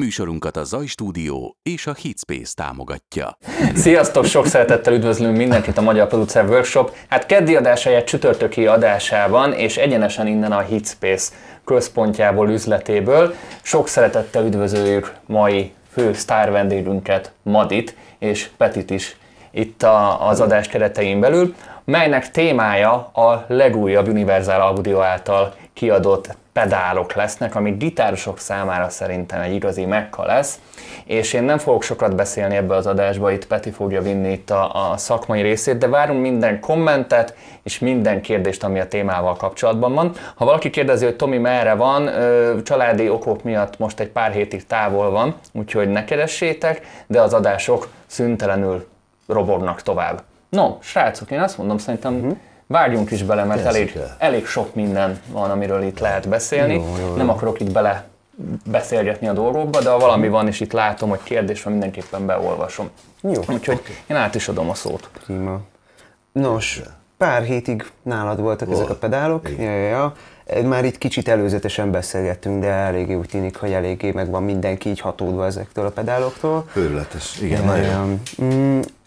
Műsorunkat a Zaj Stúdió és a Hitspace támogatja. Sziasztok, sok szeretettel üdvözlünk mindenkit a Magyar Producer Workshop. Hát keddi adásáját csütörtöki adásában, és egyenesen innen a Hitspace központjából, üzletéből. Sok szeretettel üdvözöljük mai fő sztár vendégünket, Madit, és Petit is itt a, az adás keretein belül, melynek témája a legújabb Universal Audio által kiadott pedálok lesznek, ami gitárosok számára szerintem egy igazi mekka lesz, és én nem fogok sokat beszélni ebbe az adásba, itt Peti fogja vinni itt a, a szakmai részét, de várunk minden kommentet és minden kérdést, ami a témával kapcsolatban van. Ha valaki kérdezi, hogy Tomi merre van, családi okok miatt most egy pár hétig távol van, úgyhogy ne keressétek, de az adások szüntelenül robognak tovább. No, srácok, én azt mondom, szerintem uh-huh vágjunk is bele, mert elég, elég sok minden van, amiről itt lehet beszélni. Jó, jó, jó. Nem akarok itt bele beszélgetni a dolgokba, de ha valami van, és itt látom, hogy kérdés van, mindenképpen beolvasom. Jó. Úgyhogy okay. én át is adom a szót. Prima. Nos, pár hétig nálad voltak Volt. ezek a pedálok. Ja, ja, ja. Már itt kicsit előzetesen beszélgettünk, de eléggé úgy tűnik, hogy eléggé meg van mindenki így hatódva ezektől a pedáloktól. Őrületes, igen, ja, nagyon.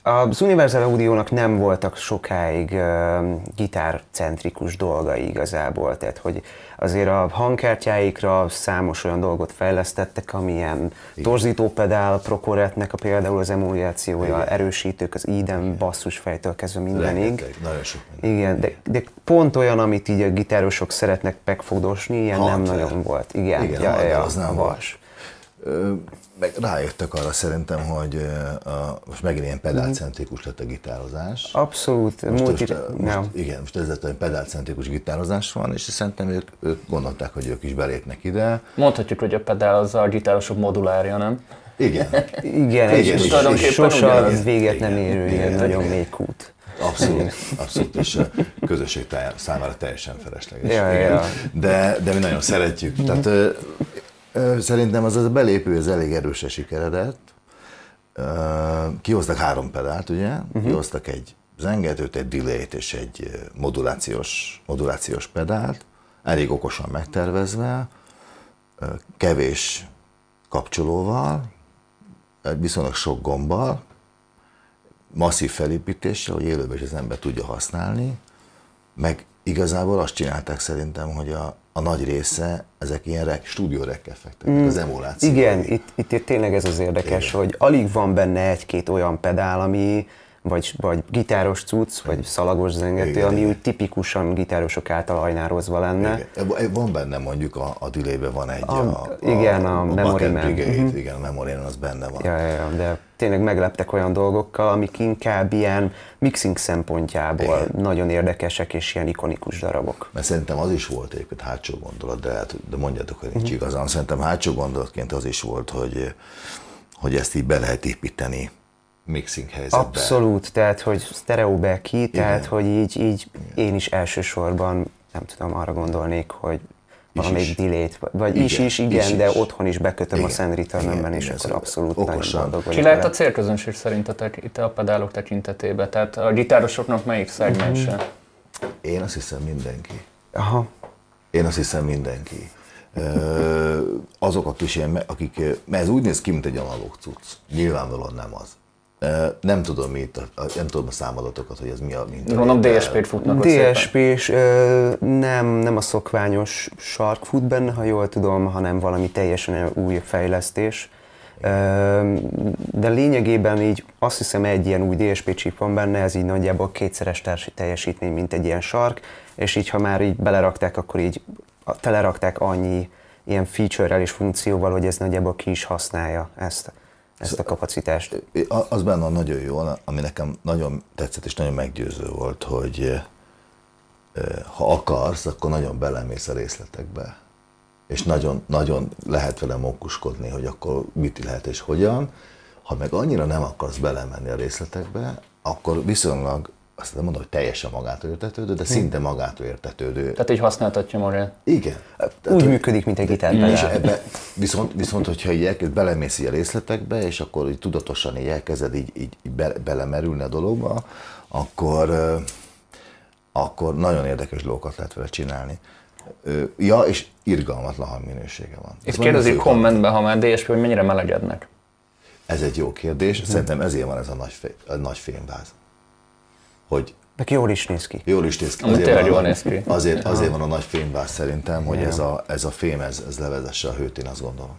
Az Universal Audio-nak nem voltak sokáig uh, gitárcentrikus dolgai igazából, tehát hogy azért a hangkártyáikra számos olyan dolgot fejlesztettek, amilyen torzítópedál, Procoretnek a például az emulációja, Igen. erősítők, az Eden basszusfejtől kezdve mindenig. Rengeteg, nagyon sok minden. Igen, de, de pont olyan, amit így a gitárosok szeretnek megfogdosni, ilyen Hardware. nem nagyon volt. Igen, Igen ja, ja, az nem vas. Volt meg rájöttek arra szerintem, hogy a, most megint ilyen pedálcentrikus lett a gitározás. Abszolút. Most, multi... most, most, igen, most ez egy pedálcentrikus gitározás van, és szerintem ők, ők gondolták, hogy ők is belépnek ide. Mondhatjuk, hogy a pedál az a gitárosok modulárja, nem? Igen. igen, és, és, és, és sose véget igen, nem érő igen, ilyen igen, nagyon mély kút. Abszolút, abszolút, és a közösség számára teljesen felesleges. Ja, ja. De, de mi nagyon szeretjük. Tehát Szerintem az, az a belépő az elég erősen sikeredett. Kihoztak három pedált, ugye? Uh-huh. Kihoztak egy zengetőt, egy delay-t és egy modulációs, modulációs pedált, elég okosan megtervezve, kevés kapcsolóval, viszonylag sok gombbal, masszív felépítéssel, hogy élőben is az ember tudja használni, meg igazából azt csinálták szerintem, hogy a, a nagy része, ezek ilyen rek, stúdiórekeffektek, mm. az emuláció. Igen, itt, itt tényleg ez az érdekes, Igen. hogy alig van benne egy-két olyan pedál, ami vagy, vagy gitáros cucc, vagy szalagos zengető, igen, ami igen. úgy tipikusan gitárosok által ajnározva lenne. Igen. Van benne mondjuk a, a delay van egy, a, a, igen, a, a, a Memory Man. Brigade, uh-huh. Igen, a Memory Man az benne van. Ja, ja, ja, de tényleg megleptek olyan dolgokkal, amik inkább ilyen mixing szempontjából igen. nagyon érdekesek és ilyen ikonikus darabok. Mert szerintem az is volt egyébként hátsó gondolat, de, hát, de mondjátok, hogy nincs uh-huh. igazán. Szerintem hátsó gondolatként az is volt, hogy, hogy ezt így be lehet építeni mixing helyzetben. Abszolút, tehát hogy be ki, tehát hogy így, így én is elsősorban nem tudom, arra gondolnék, hogy valamelyik delay vagy igen, is is, igen, is, de is. otthon is bekötöm igen, a Send return és akkor abszolút okosan. nagyon boldog Ki lehet a célközönség szerint a tek, itt a pedálok tekintetében? Tehát a gitárosoknak melyik szegmense? Mm-hmm. Én azt hiszem mindenki. Aha. Én azt hiszem mindenki. azok a kis ilyen, akik, mert ez úgy néz ki, mint egy analóg cucc. Nyilvánvalóan nem az. Nem tudom, mit, nem tudom a számadatokat, hogy ez mi a mint. Gondolom DSP-t futnak dsp és nem, nem a szokványos sark fut benne, ha jól tudom, hanem valami teljesen új fejlesztés. De lényegében így azt hiszem egy ilyen új DSP chip van benne, ez így nagyjából kétszeres teljesítmény, mint egy ilyen sark, és így ha már így belerakták, akkor így telerakták annyi ilyen feature-rel és funkcióval, hogy ez nagyjából ki is használja ezt ezt a kapacitást. Az benne nagyon jó, ami nekem nagyon tetszett és nagyon meggyőző volt, hogy ha akarsz, akkor nagyon belemész a részletekbe. És nagyon, nagyon lehet vele mókuskodni, hogy akkor mit lehet és hogyan. Ha meg annyira nem akarsz belemenni a részletekbe, akkor viszonylag azt nem mondom, hogy teljesen magától értetődő, de szinte magától értetődő. Tehát így használtatja magát. Igen. Tehát, Úgy működik, mint egy gitárpedál. És viszont, viszont, hogyha így elkezd, belemész a részletekbe, és akkor így tudatosan így elkezded így, így, így be, belemerülni a dologba, akkor, akkor nagyon érdekes dolgokat lehet vele csinálni. Ja, és irgalmatlan hangminősége van. Itt valami kérdezik kommentben, ha már DSP, hogy mennyire melegednek. Ez egy jó kérdés. Szerintem ezért van ez a nagy, fé, a nagy fényváz. Hogy Meg jól is néz ki. jól is néz ki. Amúgy Azért van a- jól néz ki. Azért, azért van a nagy fényváz szerintem, hogy ez a, ez a fém, ez, ez levezesse a hőt, én azt gondolom.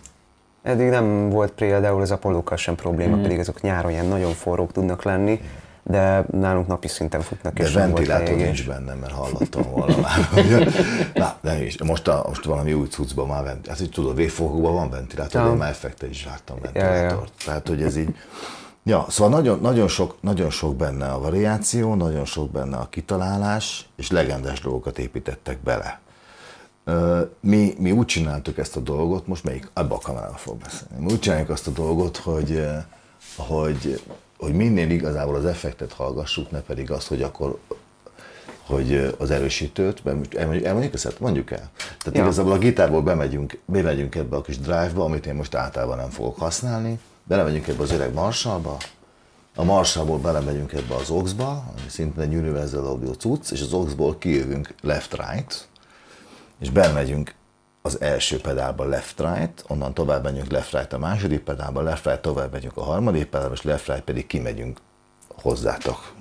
Eddig nem volt például az apolókkal sem probléma, Mhm. pedig azok nyáron ilyen nagyon forrók tudnak lenni, de nálunk napi szinten futnak, De és ventilátor nincs benne, mert hallottam volna már. hogy- Na, nem is. Most, a, most valami új cuccban már ventilátor. Hát, hogy tudod, végfogóban van ventilátor, de Ja. én már effekte is láttam ja. ventilátort. Tehát, hogy ez így... Ja, szóval nagyon, nagyon, sok, nagyon sok benne a variáció, nagyon sok benne a kitalálás, és legendás dolgokat építettek bele. Mi, mi úgy csináltuk ezt a dolgot, most melyik, abba a kamerával fog beszélni. Mi úgy csináljuk azt a dolgot, hogy, hogy, hogy minél igazából az effektet hallgassuk, ne pedig azt, hogy akkor hogy az erősítőt, elmondjuk, elmondjuk ezt, mondjuk el. Tehát ja. igazából a gitárból bemegyünk, bemegyünk ebbe a kis drive-ba, amit én most általában nem fogok használni, belemegyünk ebbe az öreg Marshallba, a Marshallból belemegyünk ebbe az Oxba, ami szintén egy Universal Audio cucc, és az Oxból kijövünk left-right, és bemegyünk az első pedálba left-right, onnan tovább megyünk left-right a második pedálba, left-right tovább megyünk a harmadik pedálba, és left-right pedig kimegyünk hozzátok.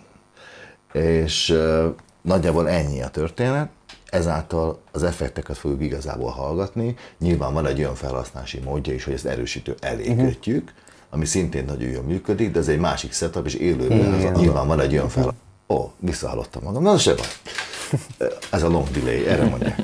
És uh, nagyjából ennyi a történet, ezáltal az effekteket fogjuk igazából hallgatni. Nyilván van egy olyan felhasználási módja is, hogy ezt erősítő elé kötjük, ami szintén nagyon jól működik, de ez egy másik setup, és élőben ez, nyilván van egy olyan fel... Ó, oh, visszahallottam magam. Na, se baj. Ez a long delay, erre mondják.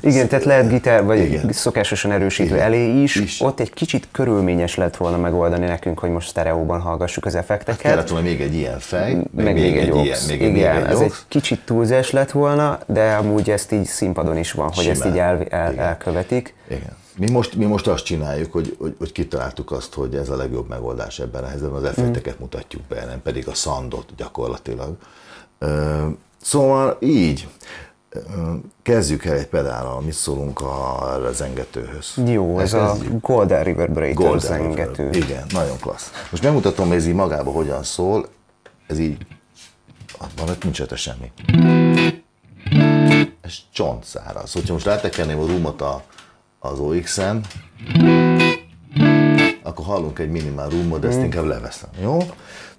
Igen, tehát lehet gitár, vagy Igen. szokásosan erősítő Igen. elé is. Is. Ott egy kicsit körülményes lett volna megoldani nekünk, hogy most sztereóban hallgassuk az effekteket. Kellett volna még egy ilyen fej, meg, meg még, egy, ilyen, ox. még, Igen, még egy ez egy kicsit túlzás lett volna, de amúgy ezt így színpadon is van, hogy ezt Simán. így el, el, elkövetik. Igen. Mi most, mi most azt csináljuk, hogy, hogy, hogy kitaláltuk azt, hogy ez a legjobb megoldás ebben a helyzetben, az effekteket mutatjuk be, nem pedig a szandot gyakorlatilag. Szóval így, kezdjük el egy pedállal, mit szólunk a zengetőhöz. Jó, ez a Elkezdjük? Golden Reverberator Golden zengető. River. Igen, nagyon klassz. Most megmutatom, hogy ez így magába hogyan szól. Ez így, van ott nincs semmi. Ez csontszáraz. Hogyha most rátekerném a rumot a, az OX-en, akkor hallunk egy minimál rumot, de ezt inkább leveszem. Jó?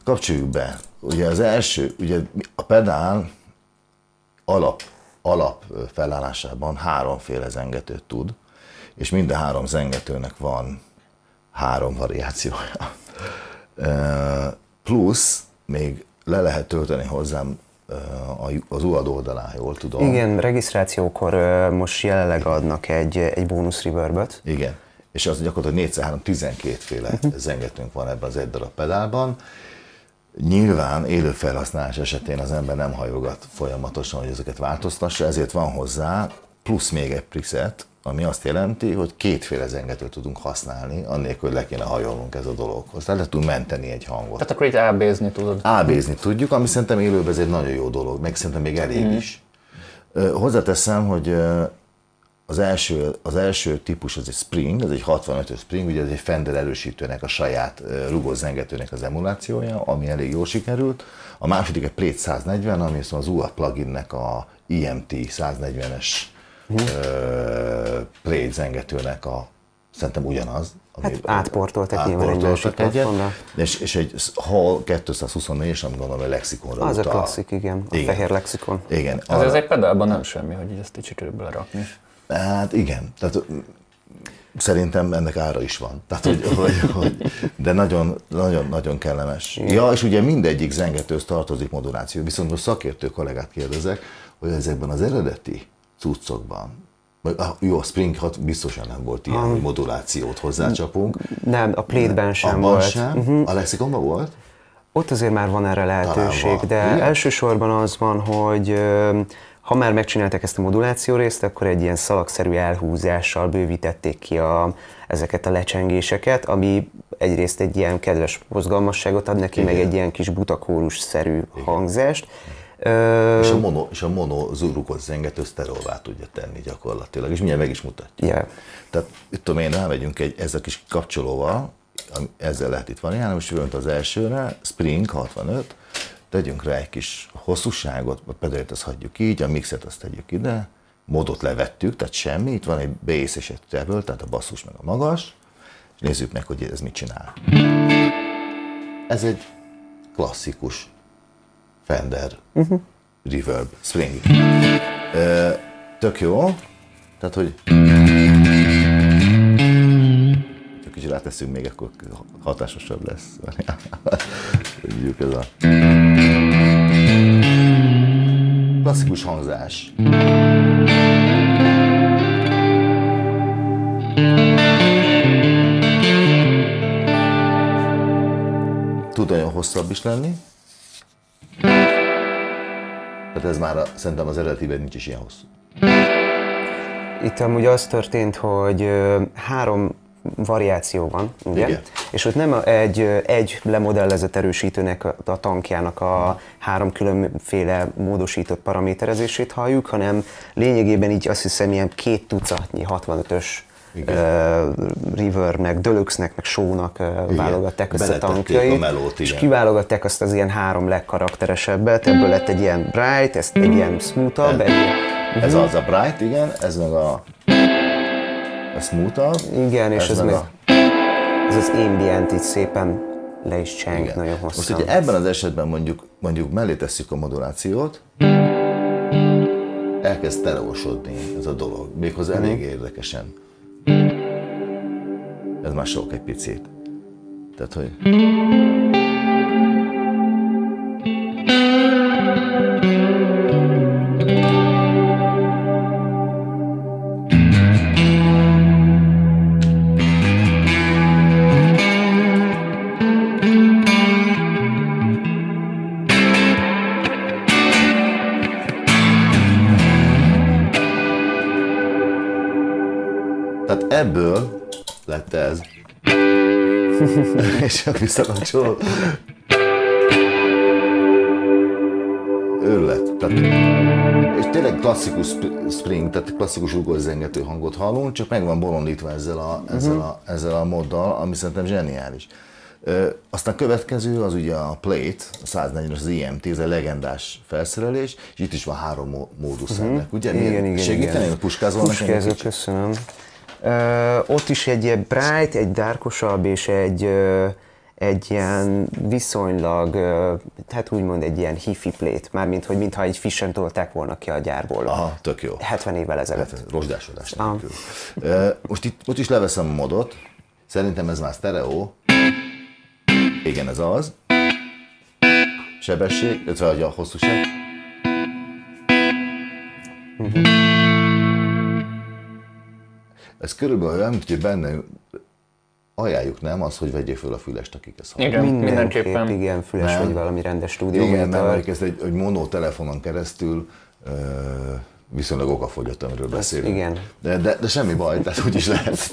Kapcsoljuk be. Ugye az első, ugye a pedál alap, alap felállásában háromféle zengetőt tud, és mind a három zengetőnek van három variációja. Plusz még le lehet tölteni hozzám az UAD oldalán, jól tudom. Igen, regisztrációkor most jelenleg adnak egy, egy bónusz reverbet. Igen. És az gyakorlatilag 4 3 12 féle zengetőnk van ebben az egy darab pedálban. Nyilván élő felhasználás esetén az ember nem hajogat folyamatosan, hogy ezeket változtassa, ezért van hozzá plusz még egy preset, ami azt jelenti, hogy kétféle zengetőt tudunk használni, annélkül, hogy le kéne hajolnunk ez a dologhoz. Tehát le tudunk menteni egy hangot. Tehát akkor itt AB-zni tudod. AB-zni tudjuk, ami szerintem élőben ez egy nagyon jó dolog, meg szerintem még elég Mhm. is. Hozzáteszem, hogy az első, az első típus az egy Spring, ez egy 65-ös Spring, ugye ez egy Fender erősítőnek a saját rugós zengetőnek az emulációja, ami elég jól sikerült. A második egy Plate 140, ami az UA pluginnek a EMT 140-es Ö, Plate zengetőnek a szerintem ugyanaz. ami- Hát átportoltak nyilván egy másik egyet, és, és egy Hall 224, és nem gondolom, hogy lexikonra Az a utal. klasszik, igen, a fehér lexikon. Igen. Ez egy pedálban nem semmi, hogy ezt így sikerül belerakni. Hát igen, tehát szerintem ennek ára is van. Tehát, hogy, hogy, hogy, de nagyon, nagyon, nagyon kellemes. Ja, és ugye mindegyik zengetőhöz tartozik moduláció, viszont most szakértő kollégát kérdezek, hogy ezekben az eredeti cuccokban, ah, jó, a Spring 6 biztosan nem volt ilyen, hogy modulációt hozzácsapunk. Nem, a Plate-ben sem Abban volt. sem. Mhm. A lexikonban volt? Ott azért már van erre lehetőség, van. de Igen? elsősorban az van, hogy ha már megcsinálták ezt a moduláció részt, akkor egy ilyen szalagszerű elhúzással bővítették ki a, ezeket a lecsengéseket, ami egyrészt egy ilyen kedves mozgalmasságot ad neki, meg Igen. egy ilyen kis butakórus-szerű hangzást. Ö, És a mono, és a mono zurukot zengető sztereóvá tudja tenni gyakorlatilag, és mindjárt meg is mutatja. yeah. Tehát, itt tudom én, rámegyünk egy, ezzel a kis kapcsolóval, ami- ezzel lehet itt variálni, most jövünk az elsőre, Spring 65, tegyünk rá egy kis hosszúságot, a pedalit azt hagyjuk így, a mixet azt tegyük ide, modot levettük, tehát semmi, itt van egy bass és egy treble, tehát a basszus meg a magas, és nézzük meg, hogy ez mit csinál. Ez egy klasszikus Fender uh-huh. Reverb Spring. Ö, tök jó, tehát hogy csak kicsit ráteszünk még, akkor hatásosabb lesz. Mondjuk ez a klasszikus hangzás. Tud olyan hosszabb is lenni. Tehát ez már a, szerintem az eredetiben nincs is ilyen hosszú. Itt amúgy az történt, hogy három variáció van, ugye? Igen. És ott nem egy, egy lemodellezett erősítőnek a, a tankjának a három különféle módosított paraméterezését halljuk, hanem lényegében így azt hiszem ilyen két tucatnyi 65-ös Igen. uh, Rivernek, Deluxe-nek, meg Show-nak uh, válogatták össze a tankjait, a melót, és kiválogatták azt az ilyen három legkarakteresebbet, ebből lett egy ilyen bright, ezt egy ilyen smoothabb, egy ilyen, Ez az a bright, igen, ez meg a, a smooth Igen, és ez, meg meg, a- ez az ambient így szépen le is cseng Igen. nagyon Most hosszan. ugye ebben az esetben mondjuk, mondjuk mellé tesszük a modulációt, elkezd tereosodni ez a dolog, méghozzá Mhm. elég érdekesen. Ez már sok egy picit. Tehát, hogy ebből lett ez. És csak visszakapcsolod. Őrület. Tehát, és tényleg klasszikus sp- spring, tehát klasszikus ugorzengető hangot hallunk, csak meg van bolondítva ezzel a, ezzel a, ezzel a moddal, ami szerintem zseniális. Ö, aztán következő az ugye a Plate, a 140 az EMT, ez egy legendás felszerelés, és itt is van három mó- módusz ennek, ugye? Igen, igen, Segíteni, igen. puskázol nekem köszönöm. Ott is egy ilyen bright, egy darkosabb és egy, egy ilyen viszonylag, hát úgymond egy ilyen hifi plate, mármint, hogy mintha egy fisen tolták volna ki a gyárból. Aha, tök jó. 70 évvel ezelőtt. Hát, rozsdásodás nélkül. Ö, Most itt, most is leveszem a modot, szerintem ez már stereo. Igen, ez az. Sebesség, illetve a hosszúság. Ez körülbelül olyan, mint hogy benne ajánljuk, nem? Az, hogy vegyék föl a fülest, akik ezt hallják. Igen, Mindenképp, mindenképpen. igen, füles Nem. vagy valami rendes Igen, stúdiómonitor. nem, ezt egy, egy mono telefonon keresztül ö, viszonylag okafogyott, amiről beszélünk. igen. De, de, de semmi baj, tehát úgy is lehet.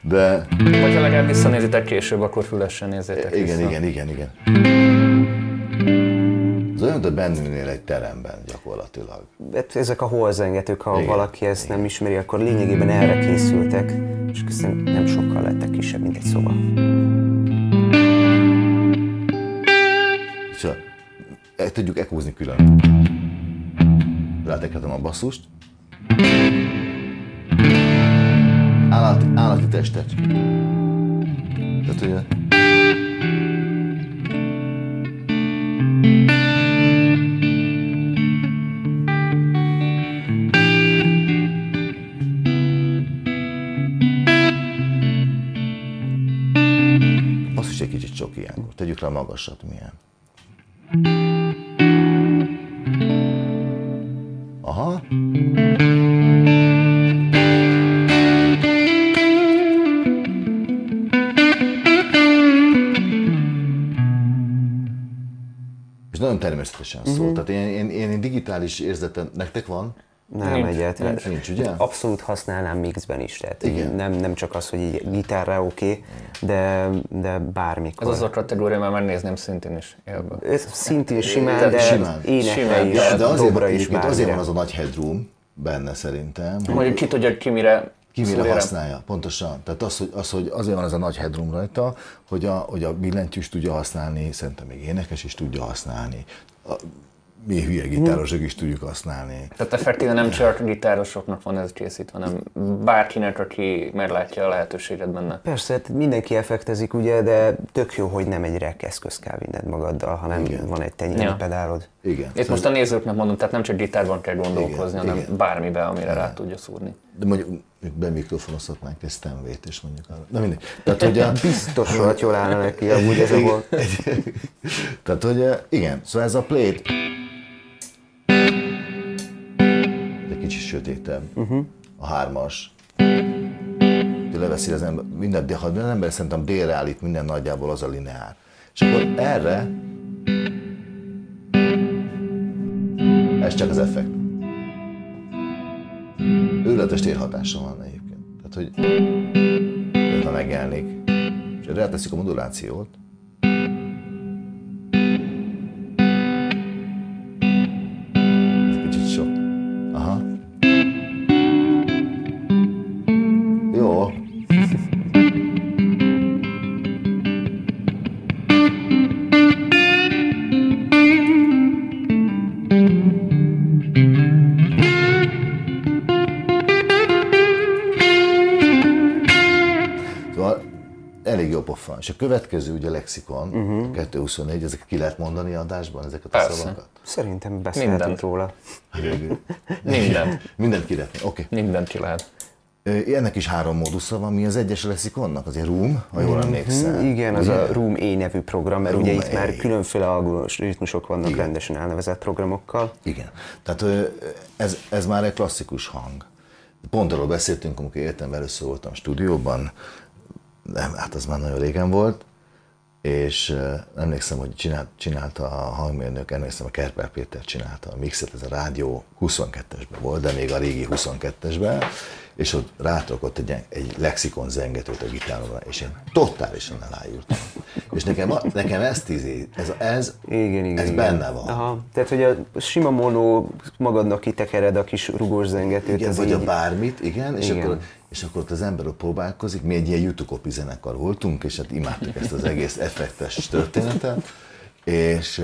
De Vagy ha legalább visszanézitek később, akkor fülesen nézzétek igen, vissza. igen, igen, igen. Olyan, mint bennülnél egy teremben gyakorlatilag. Hát ezek a holzengetők, ha Igen, valaki ezt nem ismeri, akkor lényegében erre készültek, és aztán nem sokkal lettek kisebb, mint egy szoba. És a, e- tudjuk ekózni külön. Rátekertem a basszust. Állati, állati testet. Tehát ugye... Basszus egy sok ilyenkor. Tegyük rá magasat, milyen. Aha. És nagyon természetesen szól. Tehát ilyen, ilyen, ilyen digitális érzete nektek van? Nem Nincs, egyáltalán. nincs, nincs, ugye? Abszolút használnám mixben is, tehát Igen. nem, nem csak az, hogy így gitárra oké, okay, de, de bármikor. Ez az a kategória, mert megnézném szintén is élből. Ez szintén simán, de simán. énekre Simán. is, Ja, de azért, dobra is, azért van az a nagy headroom benne szerintem, hogy Mondjuk ki tudja, hogy ki mire ki mire használja, pontosan. Tehát az, hogy, az, hogy azért van ez a nagy headroom rajta, hogy a, hogy a billentyűs tudja használni, szerintem még énekes is tudja használni. A, mi hülye gitárosok is tudjuk használni. Tehát effektíven nem csak gitárosoknak van ez készítve, hanem bárkinek, aki meglátja a lehetőséget benne. Persze, hát mindenki effektezik, ugye, de tök jó, hogy nem egy rek eszköz kell vinned magaddal, hanem Igen. van egy tenyéri Ja. pedálod. Igen. Itt most a nézőknek mondom, tehát nem csak gitárban kell gondolkozni, Igen, hanem igen. bármibe, amire rá tudja szúrni. De mondjuk bemikrofonozhatnánk egy Stanway-t is mondjuk arra. Na mindegy. Tehát, hogy a, Biztos, hogy jól állna neki, amúgy ez a volt. Tehát, hogy eh, igen, szóval ez a plate egy kicsit sötétebb, uh-huh. a hármas. Leveszi az ember, minden, de ha az ember szerintem délre állít, minden nagyjából az a lineár. És akkor erre, ez csak az effekt. Őrületes térhatása van egyébként. Tehát, hogy ha megjelenik, és erre a modulációt, És a következő ugye lexikon, uh-huh. 224, ezeket ki lehet mondani adásban, ezeket a Persze. szavakat? Szerintem beszélhetünk Mindent. róla. Mindent. Mindent ki lehet. Oké. Okay. Mindent ki lehet. Ennek is három módusza van. Mi az egyes lexikonnak? Az egy room, ha jól emlékszem. Mhm, Igen, az Ugye? a Room A nevű program, mert Room ugye itt A. már különféle algoritmusok vannak rendesen elnevezett programokkal. Igen. Tehát ez, ez már egy klasszikus hang. Pont arról beszéltünk, amikor éltem először voltam stúdióban, nem, hát az már nagyon régen volt, és emlékszem, hogy csinált, csinálta a hangmérnök, emlékszem, a Kerper Péter csinálta a mixet, ez a rádió 22-esben volt, de még a régi 22-esben, és ott rátrakott egy, egy lexikon zengetőt a gitáromra, és én totálisan elájultam. És nekem, a- nekem ez tíz év, ez, ez, Igen, igen, ez igen. benne van. Aha, tehát, hogy a sima mono magadnak kitekered a kis rugós zengetőt. Igen, vagy így, a bármit, igen, és Igen. akkor, és akkor ott az ember próbálkozik, mi egy ilyen YouTube kopi zenekar voltunk, és hát imádtuk ezt az egész effektes történetet, és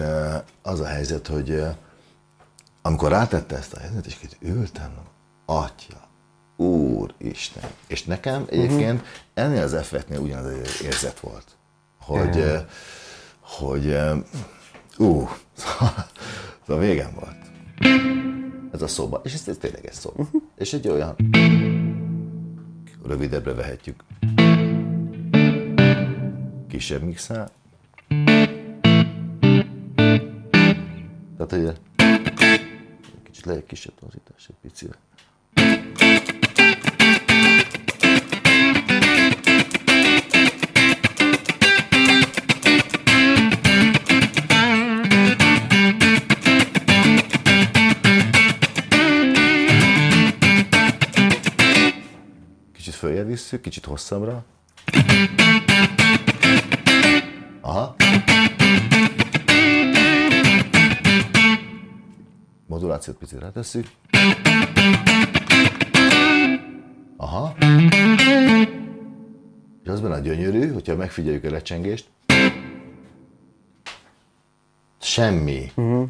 az a helyzet, hogy amikor rátette ezt a helyzetet, és itt ültem, atya, úristen, és nekem egyébként ennél az effektnél ugyanaz az érzet volt, hogy, eh, hogy ú, szóval végem volt. Ez a szoba, és ez, ez tényleg egy szoba. És egy olyan, rövidebbre vehetjük, kisebb mixel. Tehát, hogy kicsit le egy kisebb torzítás, egy picivel. Visszük, kicsit hosszabbra. Aha. Modulációt picit rátesszük. Aha. És az benne a gyönyörű, hogyha megfigyeljük a lecsengést, semmi uh-huh.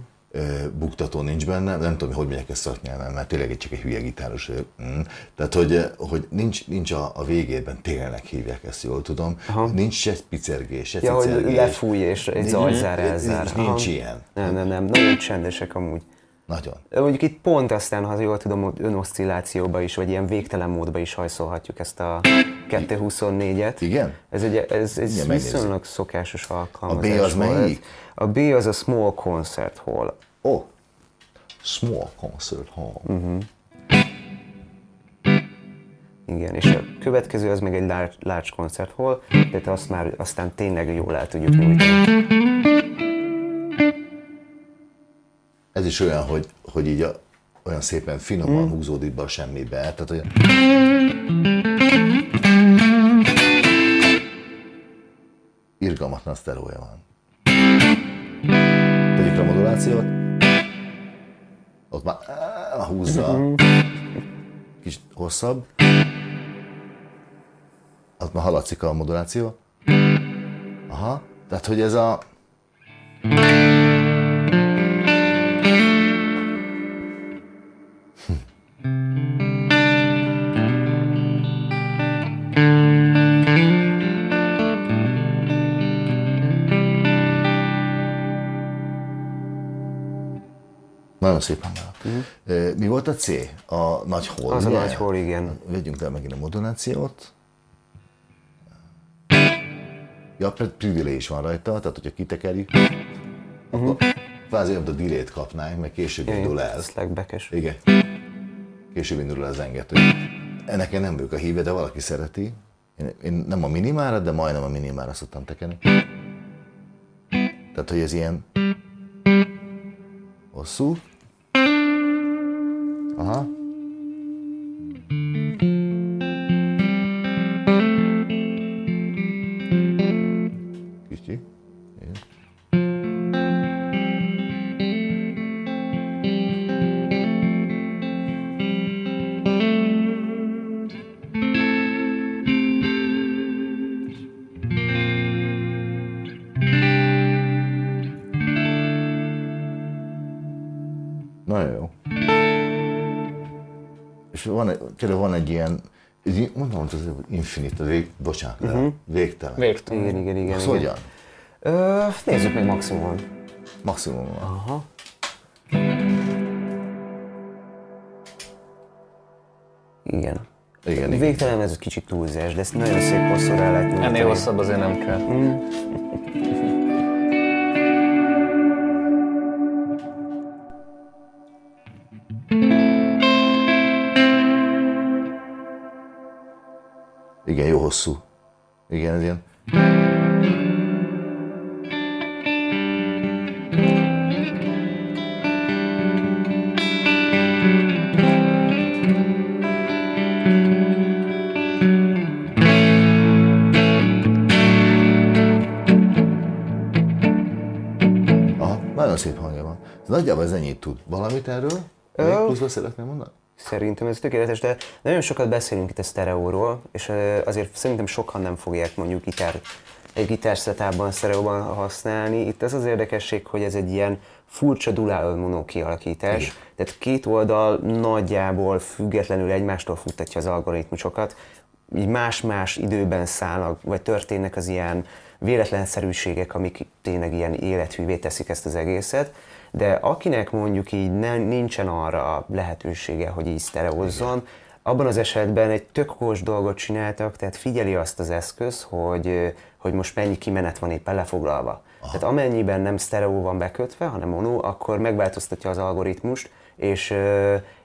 Buktató nincs benne, nem tudom, hogy megyek ezt szaknyelven, mert tényleg egy csak egy hülye gitáros vagyok. Mm. Tehát, hogy, hogy nincs, nincs a, a végében, tényleg hívják ezt, jól tudom, Aha. nincs se picergés, se Ja, hogy lefúj és egy zajzár Nincs- elzár. Nincs, nincs Aha. ilyen. Nem, nem, nem, nagyon csendesek amúgy. Nagyon. Mondjuk itt pont aztán, ha jól tudom, önoszcillációba is, vagy ilyen végtelen módba is hajszolhatjuk ezt a 224-et. Igen? Ez egy, ez, ez Igen, megnézzük. viszonylag szokásos alkalmazás. A B az volt. melyik? A B az a Small Concert Hall. Ó, oh, small concert hall. Uh-huh. Igen, és a következő az meg egy large, large concert hall, tehát azt már aztán tényleg jól el tudjuk nyújtani. Ez is olyan, hogy, hogy így a, olyan szépen finoman húzódik be a semmibe. Tehát, hogy irgalmatlan szterója van. Tegyük a modulációt. Ott már áh, húzza. Kicsit hosszabb. Ott már haladszik a moduláció. Aha. Tehát, hogy ez a... Nagyon szép hangja. Uh-huh. Mi volt a C? A nagy hol? Az a ugye? nagy hol, igen. Vegyünk le megint a modulációt. Ja, privilé is van rajta, tehát hogyha kitekerjük, uh-huh. akkor kvázi a delay-t kapnánk, meg később indul el. Slackback-es. Igen. Később indul el az engető. Ennek én nem vagyok a híve, de valaki szereti. Én, én nem a minimára, de majdnem a minimára szoktam tekerni. Tehát, hogy ez ilyen hosszú. Aha. Kicsi. Igen. Tényleg van egy ilyen, mondom, hogy az infinite, vég, bocsánat, uh-huh. végtelen. Végtelen. Igen, igen, igen. Az igen. hogyan? Ö, nézzük meg maximum. Maximum van. Aha. Igen. Igen, igen. Végtelen ez egy kicsit túlzás, de ezt nagyon szép hosszúra lehet nyújtani. Ennél hosszabb azért nem kell. Igen, hosszú. Igen, ez ilyen. Aha, nagyon szép hangja van. Ez nagyjából ez ennyit tud. Valamit erről? Még pluszba szeretném mondani? Szerintem ez tökéletes, de nagyon sokat beszélünk itt a sztereóról, és azért szerintem sokan nem fogják mondjuk gitár, egy gitárszatában, sztereóban használni. Itt az az érdekesség, hogy ez egy ilyen furcsa dual mono kialakítás, Igen. tehát két oldal nagyjából függetlenül egymástól futtatja az algoritmusokat, így más-más időben szállnak, vagy történnek az ilyen véletlenszerűségek, amik tényleg ilyen élethűvé teszik ezt az egészet, de akinek mondjuk így ne, nincsen arra lehetősége, hogy így sztereozzon, abban az esetben egy tök okos dolgot csináltak, tehát figyeli azt az eszköz, hogy, hogy most mennyi kimenet van éppen lefoglalva. Aha. Tehát amennyiben nem sztereó van bekötve, hanem mono, akkor megváltoztatja az algoritmust, és,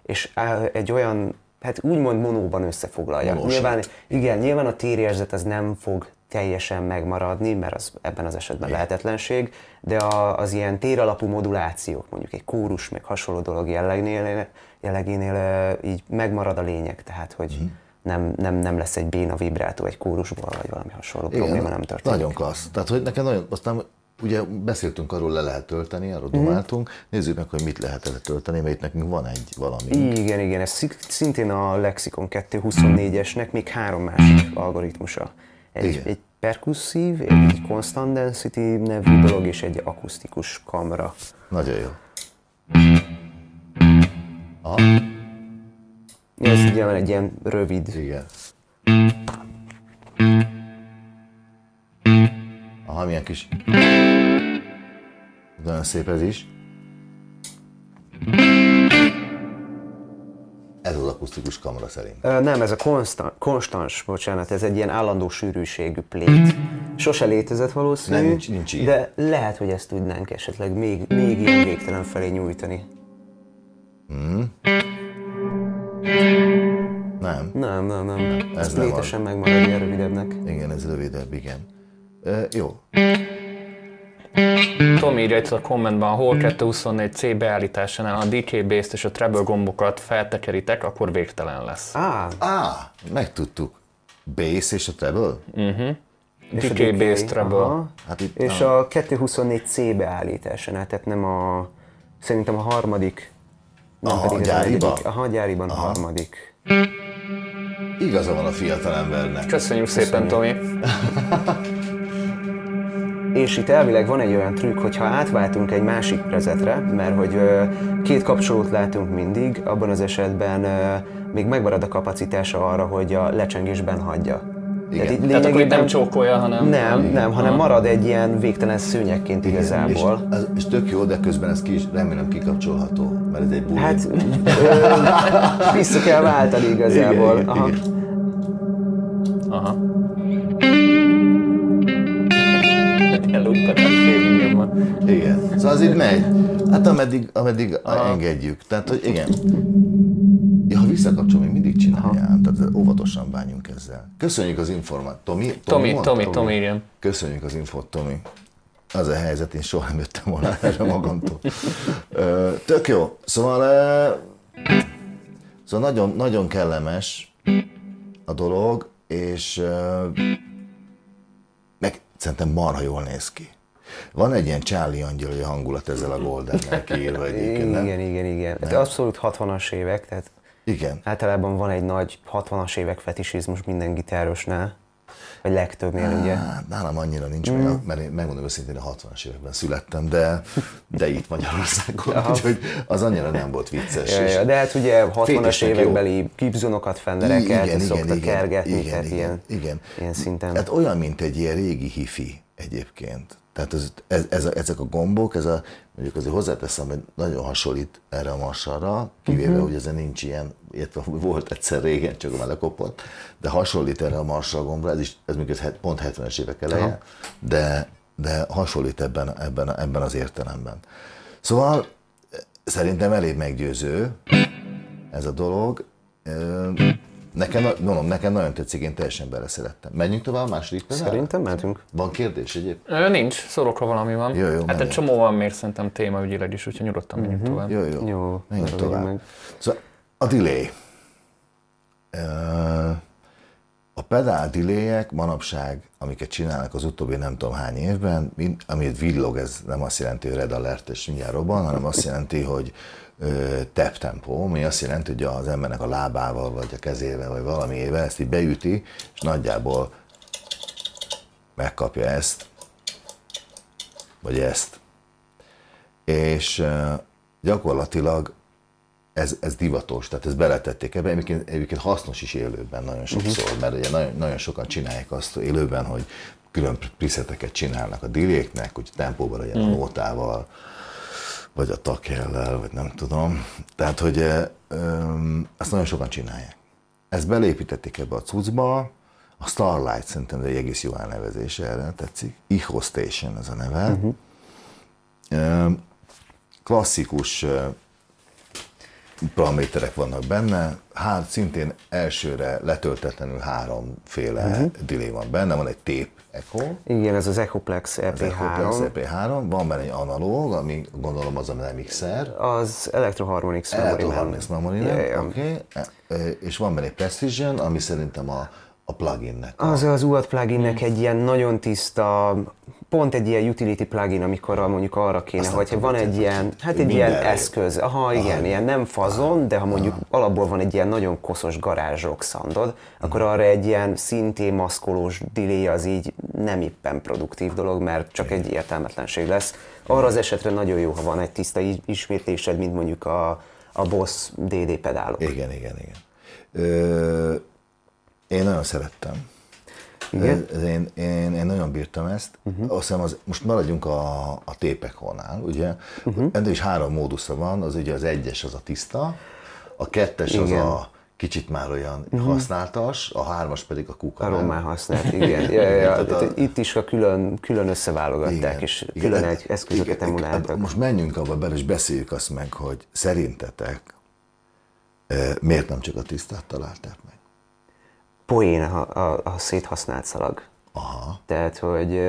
és egy olyan, hát úgymond monóban összefoglalja. Nyilván, igen, nyilván a térérzet az nem fog teljesen megmaradni, mert az ebben az esetben lehetetlenség, de a, az ilyen téralapú modulációk, mondjuk egy kórus, meg hasonló dolog jellegénél, jellegénél így megmarad a lényeg, tehát hogy Mhm. nem, nem, nem lesz egy béna vibrátó egy kórusból, vagy valami hasonló probléma nem történik. Nagyon klassz. Tehát, hogy nekem nagyon, aztán ugye beszéltünk arról, le lehet tölteni, arról Mhm. domáltunk. Nézzük meg, hogy mit lehet ele tölteni, mert itt nekünk van egy valami. Igen, igen, ez szintén a Lexicon 224-esnek még három másik algoritmusa. Egy, Igen. egy perkusszív, egy constant density nevű dolog, és egy akusztikus kamera. Nagyon jó. Aha, Ez ugye van egy ilyen rövid, igen. Aha, milyen kis... Nagyon szép ez is. Akusztikus kamera szerint. Ö, Nem, ez a konstans, konstans, bocsánat, ez egy ilyen állandó sűrűségű plét. Sose létezett valószínű, Nem, nincs- nincs ilyen. de lehet, hogy ezt tudnánk esetleg még, még ilyen végtelen felé nyújtani. Nem? Nem, nem, nem. ez Ez nem létesen megmarad ilyen rövidebbnek. Igen, ez rövidebb, igen. E, jó. Tom írja itt a kommentben, ahol 224C beállításánál a DK Bass-t és a treble gombokat feltekeritek, akkor végtelen lesz. Á, Á, megtudtuk. Bass és a treble? és a DK Bass treble. Hát itt És a 224C beállításánál, tehát nem a, szerintem a harmadik, nem Aha, pedig gyáriban? negyedik. Aha, gyáriban a harmadik. Igaza van a fiatal embernek. Köszönjük szépen, Tomi. És itt elvileg van egy olyan trükk, hogyha átváltunk egy másik prezetre, mert hogy két kapcsolót látunk mindig, abban az esetben még megmarad a kapacitása arra, hogy a lecsengésben hagyja. Igen. így Tehát akkor itt nem csókolja, hanem... Nem, nem, hanem marad egy ilyen végtelen szőnyegként És, igazából. ez, és tök jó, de közben ez ki is remélem kikapcsolható, mert ez egy buli. Hát ö, vissza kell váltani igazából. Igen, Aha. igen, Aha. Elújtat a van. igen. Szóval az így megy. Hát ameddig, ameddig engedjük. Tehát, hogy igen. Ja, ha visszakapcsolom, még mindig csináljál. Tehát óvatosan bánjunk ezzel. Köszönjük az információt. Tomi? Tomi, mondta? Tomi, Tomi, igen. Köszönjük az infót, Tomi. Az a helyzet, én soha nem jöttem volna erre magamtól. Tök jó. Szóval, szóval nagyon, nagyon kellemes a dolog, és szerintem marha jól néz ki. Van egy ilyen Charlie angyali hangulat ezzel a Goldennel kiírva egyébként, nem? Igen, igen, igen. Hát abszolút 60-as évek, tehát Igen. általában van egy nagy 60-as évek fetisizmus minden gitárosnál, vagy legtöbbnél ugye. Hát nálam annyira nincs, Mm. mert megmondom őszintén, a 60-as években születtem, de, de itt Magyarországon, úgyhogy az annyira nem volt vicces. Ja, ja, de hát ugye 60-as Fékesnek jó. évekbeli Gibsonokat, Fendereket szoktak kergetni, tehát ilyen, igen. ilyen szinten. Hát olyan, mint egy ilyen régi hifi egyébként. Tehát ez, ez, ez a, ezek a gombok, ez a, mondjuk azért hozzáteszem, hogy nagyon hasonlít erre a marsalra, kivéve, Mhm. hogy ezen nincs ilyen, illetve volt egyszer régen, csak már lekopott, de hasonlít erre a gombra, ez is, ez még pont 70-es évek eleje, de, de hasonlít ebben, ebben, ebben az értelemben. Szóval szerintem elég meggyőző ez a dolog. Nekem, mondom, nekem nagyon tetszik, én teljesen beleszerettem. Menjünk tovább a második pedálra? Szerintem mentünk. Van kérdés egyéb? Ö, nincs, szorokra valami van. Jó, jó, hát egy csomó van még szerintem témaügyileg is, úgyhogy nyugodtan menjünk tovább. Jó, jó. Jó, Menjünk tovább. meg. Szóval a delay. A pedál delayek manapság, amiket csinálnak az utóbbi nem tudom hány évben, amit villog, ez nem azt jelenti, hogy red alert és mindjárt robban, hanem azt jelenti, hogy tap tempo, ami azt jelenti, hogy az embernek a lábával, vagy a kezével, vagy valamiével ezt így beüti, és nagyjából megkapja ezt, vagy ezt. És gyakorlatilag ez, ez divatos, tehát ezt beletették ebbe, egyébként, egyébként hasznos is élőben nagyon sokszor, uh-huh. mert ugye nagyon, nagyon sokan csinálják azt élőben, hogy külön preseteket csinálnak a diléknek, hogy tempóban legyen a nótával, vagy a takellel, vagy nem tudom. Tehát, hogy eh, öm, ezt nagyon sokan csinálják. Ezt belépítették ebbe a cuccba, a Starlight szerintem egy egész jó elnevezése erre, tetszik. Echo Station ez a neve. Uh-huh. Öm, klasszikus paraméterek vannak benne, hát szintén elsőre letöltetlenül háromféle uh-huh. delay van benne, van egy tape echo, Igen, ez az Echoplex az Echo Plus EP3, EP3, van benne egy analóg, ami gondolom az a nem mixer, az Electroharmonix Memory. Electroharmonix Memory, ja. oké, okay. és van benne egy Precision, ami szerintem a, a pluginnek a, Az az UAD pluginnek egy ilyen nagyon tiszta, pont egy ilyen utility plugin, amikor mondjuk arra kéne, Azt nem hogyha tudom, van hogy egy hogy ilyen, hát egy ilyen eszköz, aha, igen, ilyen nem fazon, de ha mondjuk alapból van egy ilyen nagyon koszos garázsok szandod, akkor arra egy ilyen szintén maszkolós delay az így nem éppen produktív dolog, mert csak egy értelmetlenség lesz. Arra az esetre nagyon jó, ha van egy tiszta is- ismétlésed, mint mondjuk a, a Boss DD pedálok. Igen, igen, igen. Ö, én nagyon szerettem. Igen? Ez- Én, én, én nagyon bírtam ezt. Uh-huh. Azt hiszem, az, most maradjunk a, a tépekholnál, ugye? Uh-huh. Ennél is három módusza van, az ugye az egyes az a tiszta, a kettes az Igen. a kicsit már olyan uh-huh. használtas, a hármas pedig a kuka. Arról már használt, igen. Ja, ja, ja. Tehát a- Itt is a külön, külön összeválogatták, és külön hát- egy eszközöket igen, emuláltak. hát Most menjünk abba bele, és beszéljük azt meg, hogy szerintetek eh, miért nem csak a tisztát találták meg? Poén a, a, a széthasznált szalag. Aha. Tehát, hogy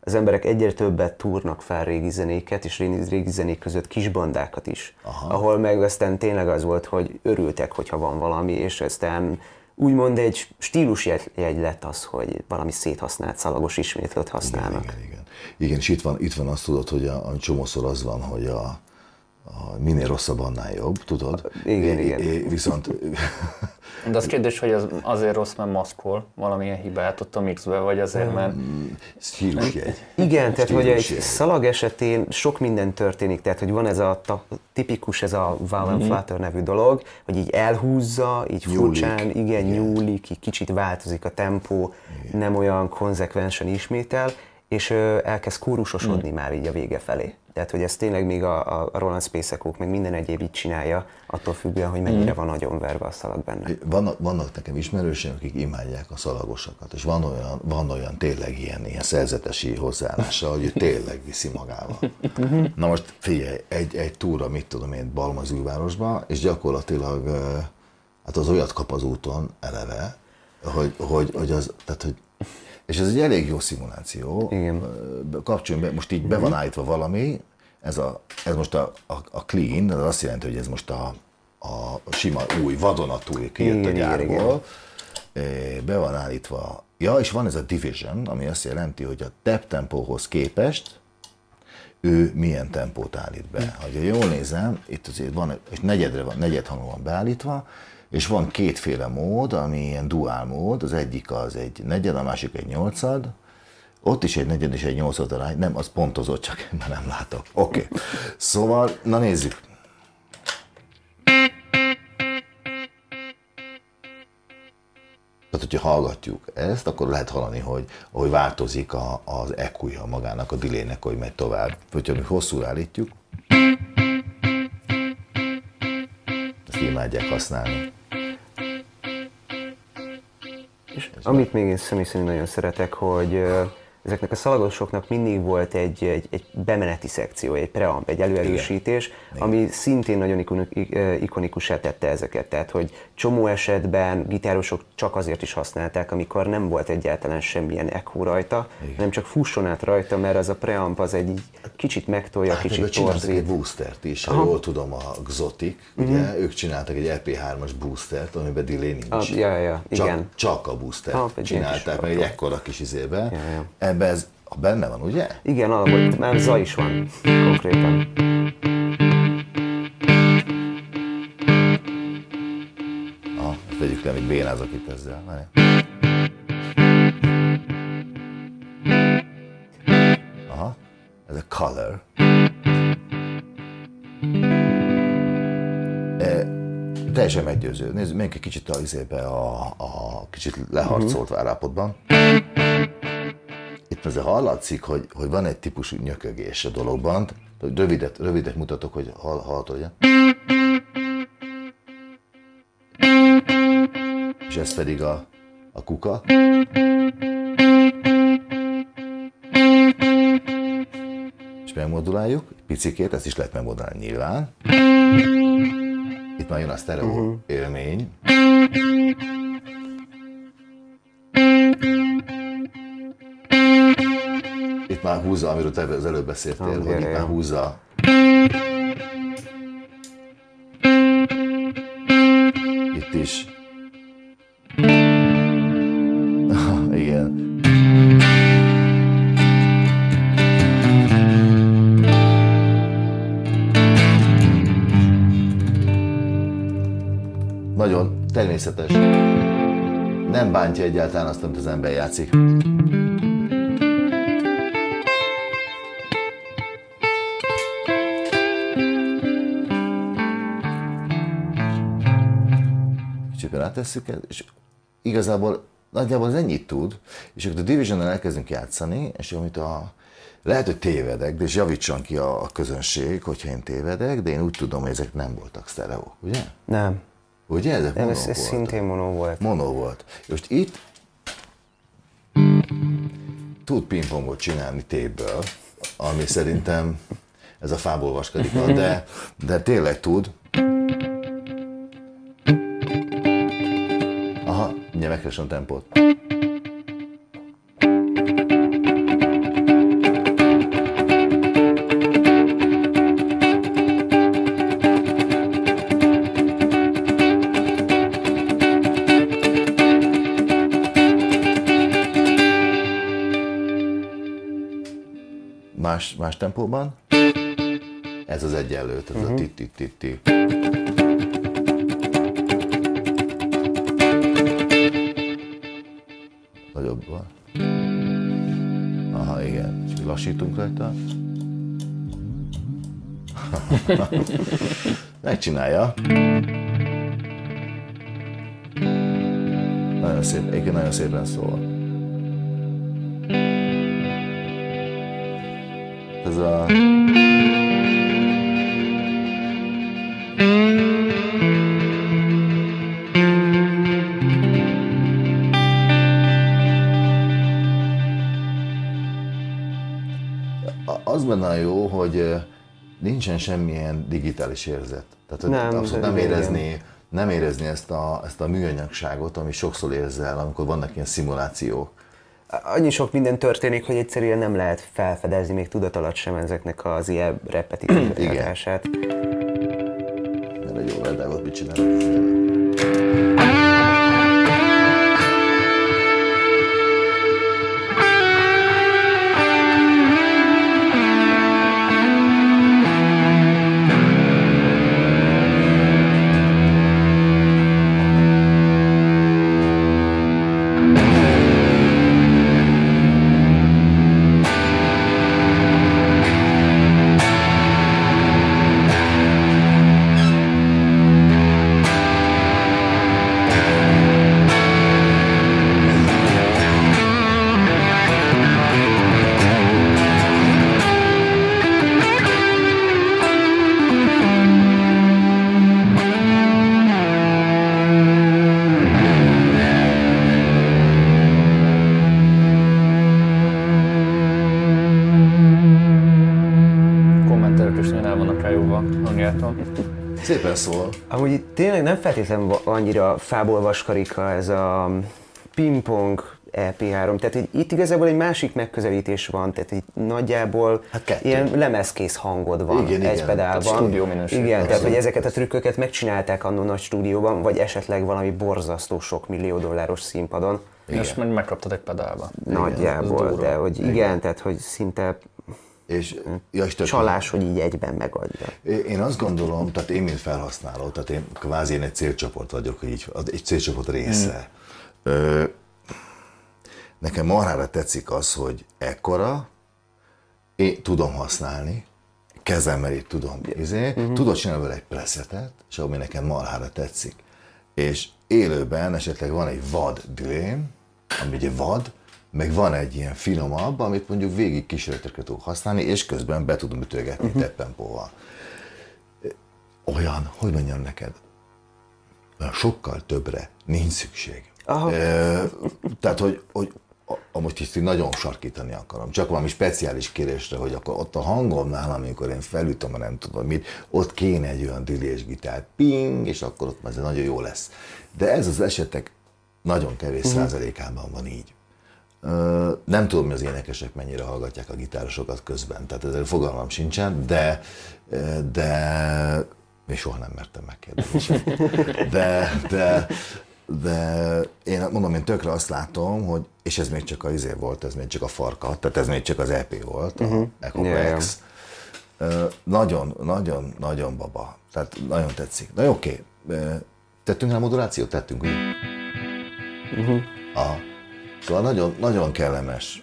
az emberek egyre többet túrnak fel régi zenéket, és régi, zenék között kis bandákat is. Aha. Ahol meg aztán tényleg az volt, hogy örültek, hogyha van valami, és aztán úgymond egy stílusjegy jegy lett az, hogy valami széthasznált szalagos ismétlőt használnak. Igen, igen. Igen, és itt van, itt van azt tudod, hogy a, a csomószor az van, hogy a, a minél rosszabb, annál jobb, tudod? Igen, É- igen. é- Viszont De az kérdés, hogy az azért rossz, mert maszkol valamilyen hibát ott a mixbe, vagy azért, mert ez stílusjegy. Igen, tehát hogy egy szalag esetén sok minden történik, tehát hogy van ez a ta, tipikus, ez a Val and Flutter nevű dolog, hogy így elhúzza, így Nyúlik. furcsán, igen, nyúlik, így kicsit változik a tempó, nem olyan konzekvensen ismétel, és ö, elkezd kórusosodni már így a vége felé. Tehát, hogy ez tényleg még a, a Roland Spacekók, meg minden egyéb így csinálja, attól függően, hogy mennyire van nagyon verve a szalag benne. Vannak, vannak nekem ismerőseim, akik imádják a szalagosakat, és van olyan, van olyan tényleg ilyen, ilyen szerzetesi hozzáállása, hogy ő tényleg viszi magával. Na most figyelj, egy, egy túra, mit tudom én, Balmazújvárosba, és gyakorlatilag hát az olyat kap az úton eleve, hogy, hogy, hogy az, tehát, hogy és ez egy elég jó szimuláció. Igen. Kapcsoljunk be, most így be van állítva valami, ez, a, ez most a, a, a clean, ez azt jelenti, hogy ez most a, a sima új vadonatúj kijött a gyárból, be van állítva. Ja, és van ez a division, ami azt jelenti, hogy a tap tempóhoz képest ő milyen tempót állít be. Ha jól nézem, itt azért van, és negyedre van, negyed hangon van beállítva, és van kétféle mód, ami ilyen duál mód, az egyik az egy negyed, a másik egy nyolcad, ott is egy negyed és egy nyolcad arány, nem, az pontozott, csak már nem látok. Oké. Okay. Szóval, na nézzük. Tehát, hogyha hallgatjuk ezt, akkor lehet hallani, hogy ahogy változik a, az eq magának, a delaynek, hogy megy tovább. Hogyha mi hosszúra állítjuk, ezt imádják használni. És amit még én személy szerint nagyon szeretek, hogy ezeknek a szalagosoknak mindig volt egy, egy, egy bemeneti szekció, egy preamp, egy előerősítés, ami szintén nagyon ikoni- i- ö, ikonikusá tette ezeket. Tehát, hogy csomó esetben gitárosok csak azért is használták, amikor nem volt egyáltalán semmilyen echo rajta, nem csak fusson át rajta, mert az a preamp az egy kicsit megtolja, Hát kicsit csináltak egy torzít. boostert is, ha jól tudom, a Xotic, ugye, ők csináltak egy EP3-as boostert, amiben delay nincs. Ah, ja, ja, csak, igen. csak a boostert kis csinálták, meg egy ekkora kis izébe. Ja, ja. Ebben ez benne van, ugye? Igen, alapolt, már zaj is van konkrétan. Ah, ezt vegyük le, még bénázok itt ezzel. Várj. Aha, ez a color. E, teljesen meggyőző. Nézzük, menjünk egy kicsit a, a, a kicsit leharcolt állapotban. Itt azért hallatszik, hogy, hogy van egy típusú nyökögés a dologban. Rövidet, rövidet mutatok, hogy hall, hallhatod, ugye? És ez pedig a, a kuka. És megmoduláljuk, picikét, ezt is lehet megmodulálni nyilván. Itt már jön a sztereó uh-huh. élmény. Már húzza, amiről te az előbb beszéltél, hogy itt már húzza. Itt is. Igen. Nagyon természetes. Nem bántja egyáltalán azt, amit az ember játszik. Ezt, és igazából nagyjából az ennyit tud, és akkor a division elkezdünk játszani, és amit a lehet, hogy tévedek, de és javítson ki a, a közönség, hogyha én tévedek, de én úgy tudom, hogy ezek nem voltak sztereók, ugye? Nem, Ugye? Ezek nem ez, ez szintén mono volt. Mono volt. Most itt tud pingpongot csinálni tépből, ami szerintem ez a fából vaskadik, de, de tényleg tud. A tempót. Más, más tempóban. Ez az egyenlő, Mhm. ez a ti-ti-ti-ti. Lassítunk rajta. Megcsinálja. Nagyon szép, egyébként nagyon szépen szól. Ez a... nincsen semmilyen digitális érzet. Tehát hogy Nem, abszolút nem érezni, nem érezni ezt a, ezt a műanyagságot, ami sokszor érzel, amikor vannak ilyen szimulációk. Annyi sok minden történik, hogy egyszerűen nem lehet felfedezni még tudat alatt sem ezeknek az ilyen repetitív hatását. Mert egy jó redágot mit csinál. Feltétlenül annyira fából vaskarika ez a pingpong EP3, tehát így, itt igazából egy másik megközelítés van, tehát így nagyjából Hát kettő. ilyen lemezkész hangod van Igen, egy igen. pedálban. Tehát stúdió minőség. Igen, tehát hogy ezeket a trükköket megcsinálták annó nagy stúdióban, vagy esetleg valami borzasztó sok millió dolláros színpadon. És meg megkaptad egy pedálba. Nagyjából, de hogy igen, tehát hogy szinte És, ja, és csalás, hogy így egyben megadja. Én azt gondolom, tehát én, mint felhasználó, tehát én kvázi én egy célcsoport vagyok, így, egy célcsoport része. Ö, nekem marhára tetszik az, hogy ekkora, én tudom használni, kezemmel itt tudom, izé, tudod csinálni vele egy presetet, és ami nekem marhára tetszik. És élőben esetleg van egy vad dülém, ami ugye vad, meg van egy ilyen finomabb, amit mondjuk végig kísérletekre tudok használni, és közben be tudom ütögetni uh-huh. teppempóval. Olyan, hogy mondjam neked, olyan sokkal többre nincs szükség. Aha. Ö, tehát, hogy, hogy amúgy így nagyon sarkítani akarom, csak valami speciális kérésre, hogy akkor ott a hangomnál, amikor én felütöm, a nem tudom mit, ott kéne egy olyan dilés gitár, ping, és akkor ott már ez nagyon jó lesz. De ez az esetek nagyon kevés Mhm. százalékában van így. Nem tudom, hogy az énekesek mennyire hallgatják a gitárosokat közben, tehát ezzel fogalmam sincsen, de, de még soha nem mertem megkérdezni. sem. De, de, de én mondom, én tökre azt látom, hogy, és ez még csak a izé volt, ez még csak a farka, tehát ez még csak az EP volt, a Echo Ja, ja. X. Ö, Nagyon, nagyon, nagyon baba. Tehát nagyon tetszik. Na jó, oké. Ö, Tettünk rá modulációt? Tettünk, ugye? Aha. Szóval nagyon, nagyon kellemes.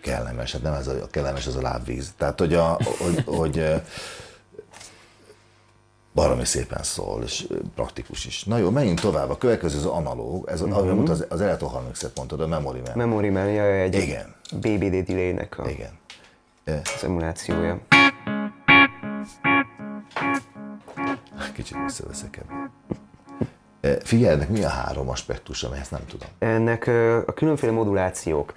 Kellemes, hát nem ez a, a kellemes, az a lábvíz. Tehát, hogy, a, hogy, hogy baromi szépen szól, és praktikus is. Na jó, menjünk tovább. A következő az analóg, ez uh-huh. az, az Elektro 30 mondtad, a Memory Man. Memory Man, jaj, egy Igen. BBD delay-nek a Igen. szimulációja. Kicsit visszaveszek ebben. Figyelj, ennek mi a három aspektus, ami ezt nem tudom. Ennek a különféle modulációk.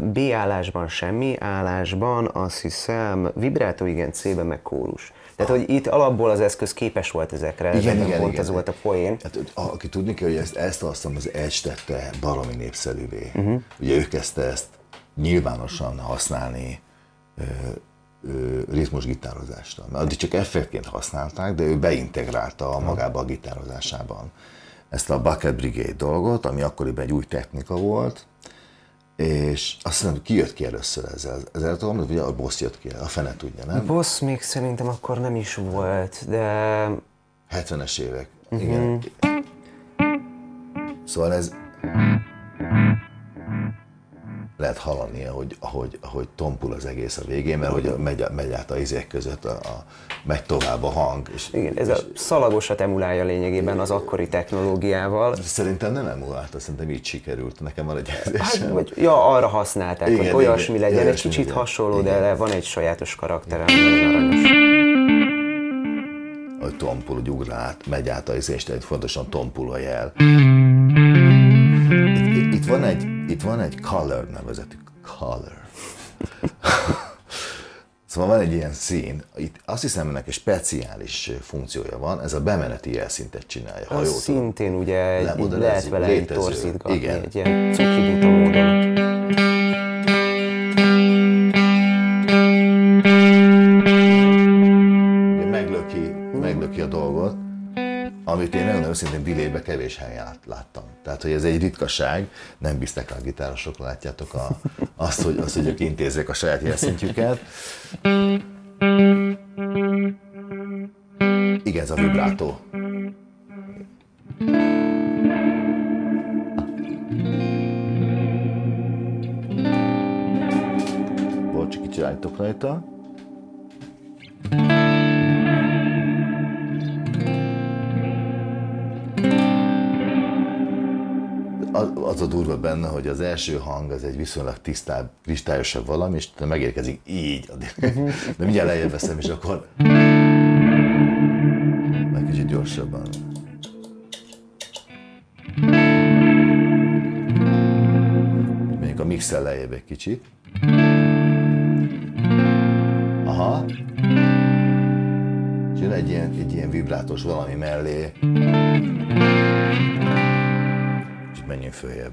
B állásban semmi, állásban azt hiszem vibrátó igen, C-ben meg kórus. Tehát, hogy itt alapból az eszköz képes volt ezekre, Igen, igen, pont igen. ez volt a poén. Hát, aki tudni kell, hogy ezt, ezt azt hiszem az Edge tette baromi népszerűvé. Uh-huh. Ugye ő kezdte ezt nyilvánosan használni ritmusgitározásra. Mert addig csak effektként használták, de ő beintegrálta a magába a gitározásában ezt a Bucket Brigade dolgot, ami akkoriban egy új technika volt, és azt hiszem, ki jött ki először ezzel? Ezzel tudom, hogy ugye a boss jött ki, a fene tudja, nem? Boss még szerintem akkor nem is volt, de 70-es évek. Igen. Szóval ez lehet hallani, hogy, ahogy, ahogy tompul az egész a végén, mert hogy megy, megy át a izék között, a, a, megy tovább a hang. És, igen, ez a szalagosat emulálja lényegében az akkori technológiával. Szerintem nem emulálta, szerintem így sikerült. Nekem van egy Hát, érzésem. vagy, ja, arra használták, Igen, hogy olyasmi igen, legyen, egy kicsit hasonló, Igen. de van egy sajátos karaktere, ami aranyos. hogy tompul, hogy ugrál át, megy át a izést, egy fontosan tompul a jel. Van egy, itt van egy color nevezetű color. Szóval van egy ilyen szín, itt azt hiszem ennek egy speciális funkciója van, ez a bemeneti jelszintet csinálja, ha Az tudom. szintén ugye egy, Le- így oda lehet vele egy létező. torzítgatni, Igen. egy ilyen cukibuta módon. Meglöki, meglöki a dolgot, amit én nagyon őszintén dilébe kevés helyen lát- láttam. Tehát, hogy ez egy ritkaság, nem bíztek rá a gitárosok, látjátok a, azt, hogy, azt, hogy ők intézzék a saját jelszintjüket. Igen, ez a vibrátó. Volt, csak állítok rajta. Az, az a durva benne, hogy az első hang az egy viszonylag tisztább, kristályosabb valami, és megérkezik így. De mindjárt lejjebb veszem, és akkor meg kicsit gyorsabban. Mondjuk a mixel lejjebb egy kicsit. Aha. És jön egy ilyen, egy ilyen vibrátos valami mellé. Menjünk följebb.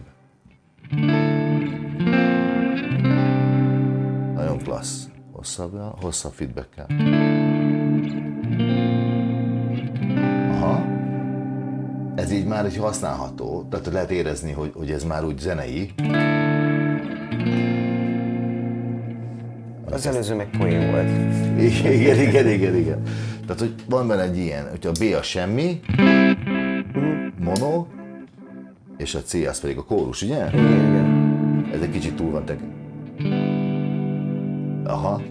Nagyon klassz. Hosszabb, hosszabb feedback Aha. Ez így már egy használható, tehát lehet érezni, hogy, hogy ez már úgy zenei. Az előző meg poén volt. Igen, igen, igen, igen. Tehát, hogy van benne egy ilyen, hogyha a B a semmi, mono, és a C az pedig a kórus, ugye? Igen, igen. Ez egy kicsit túl van tek. Aha.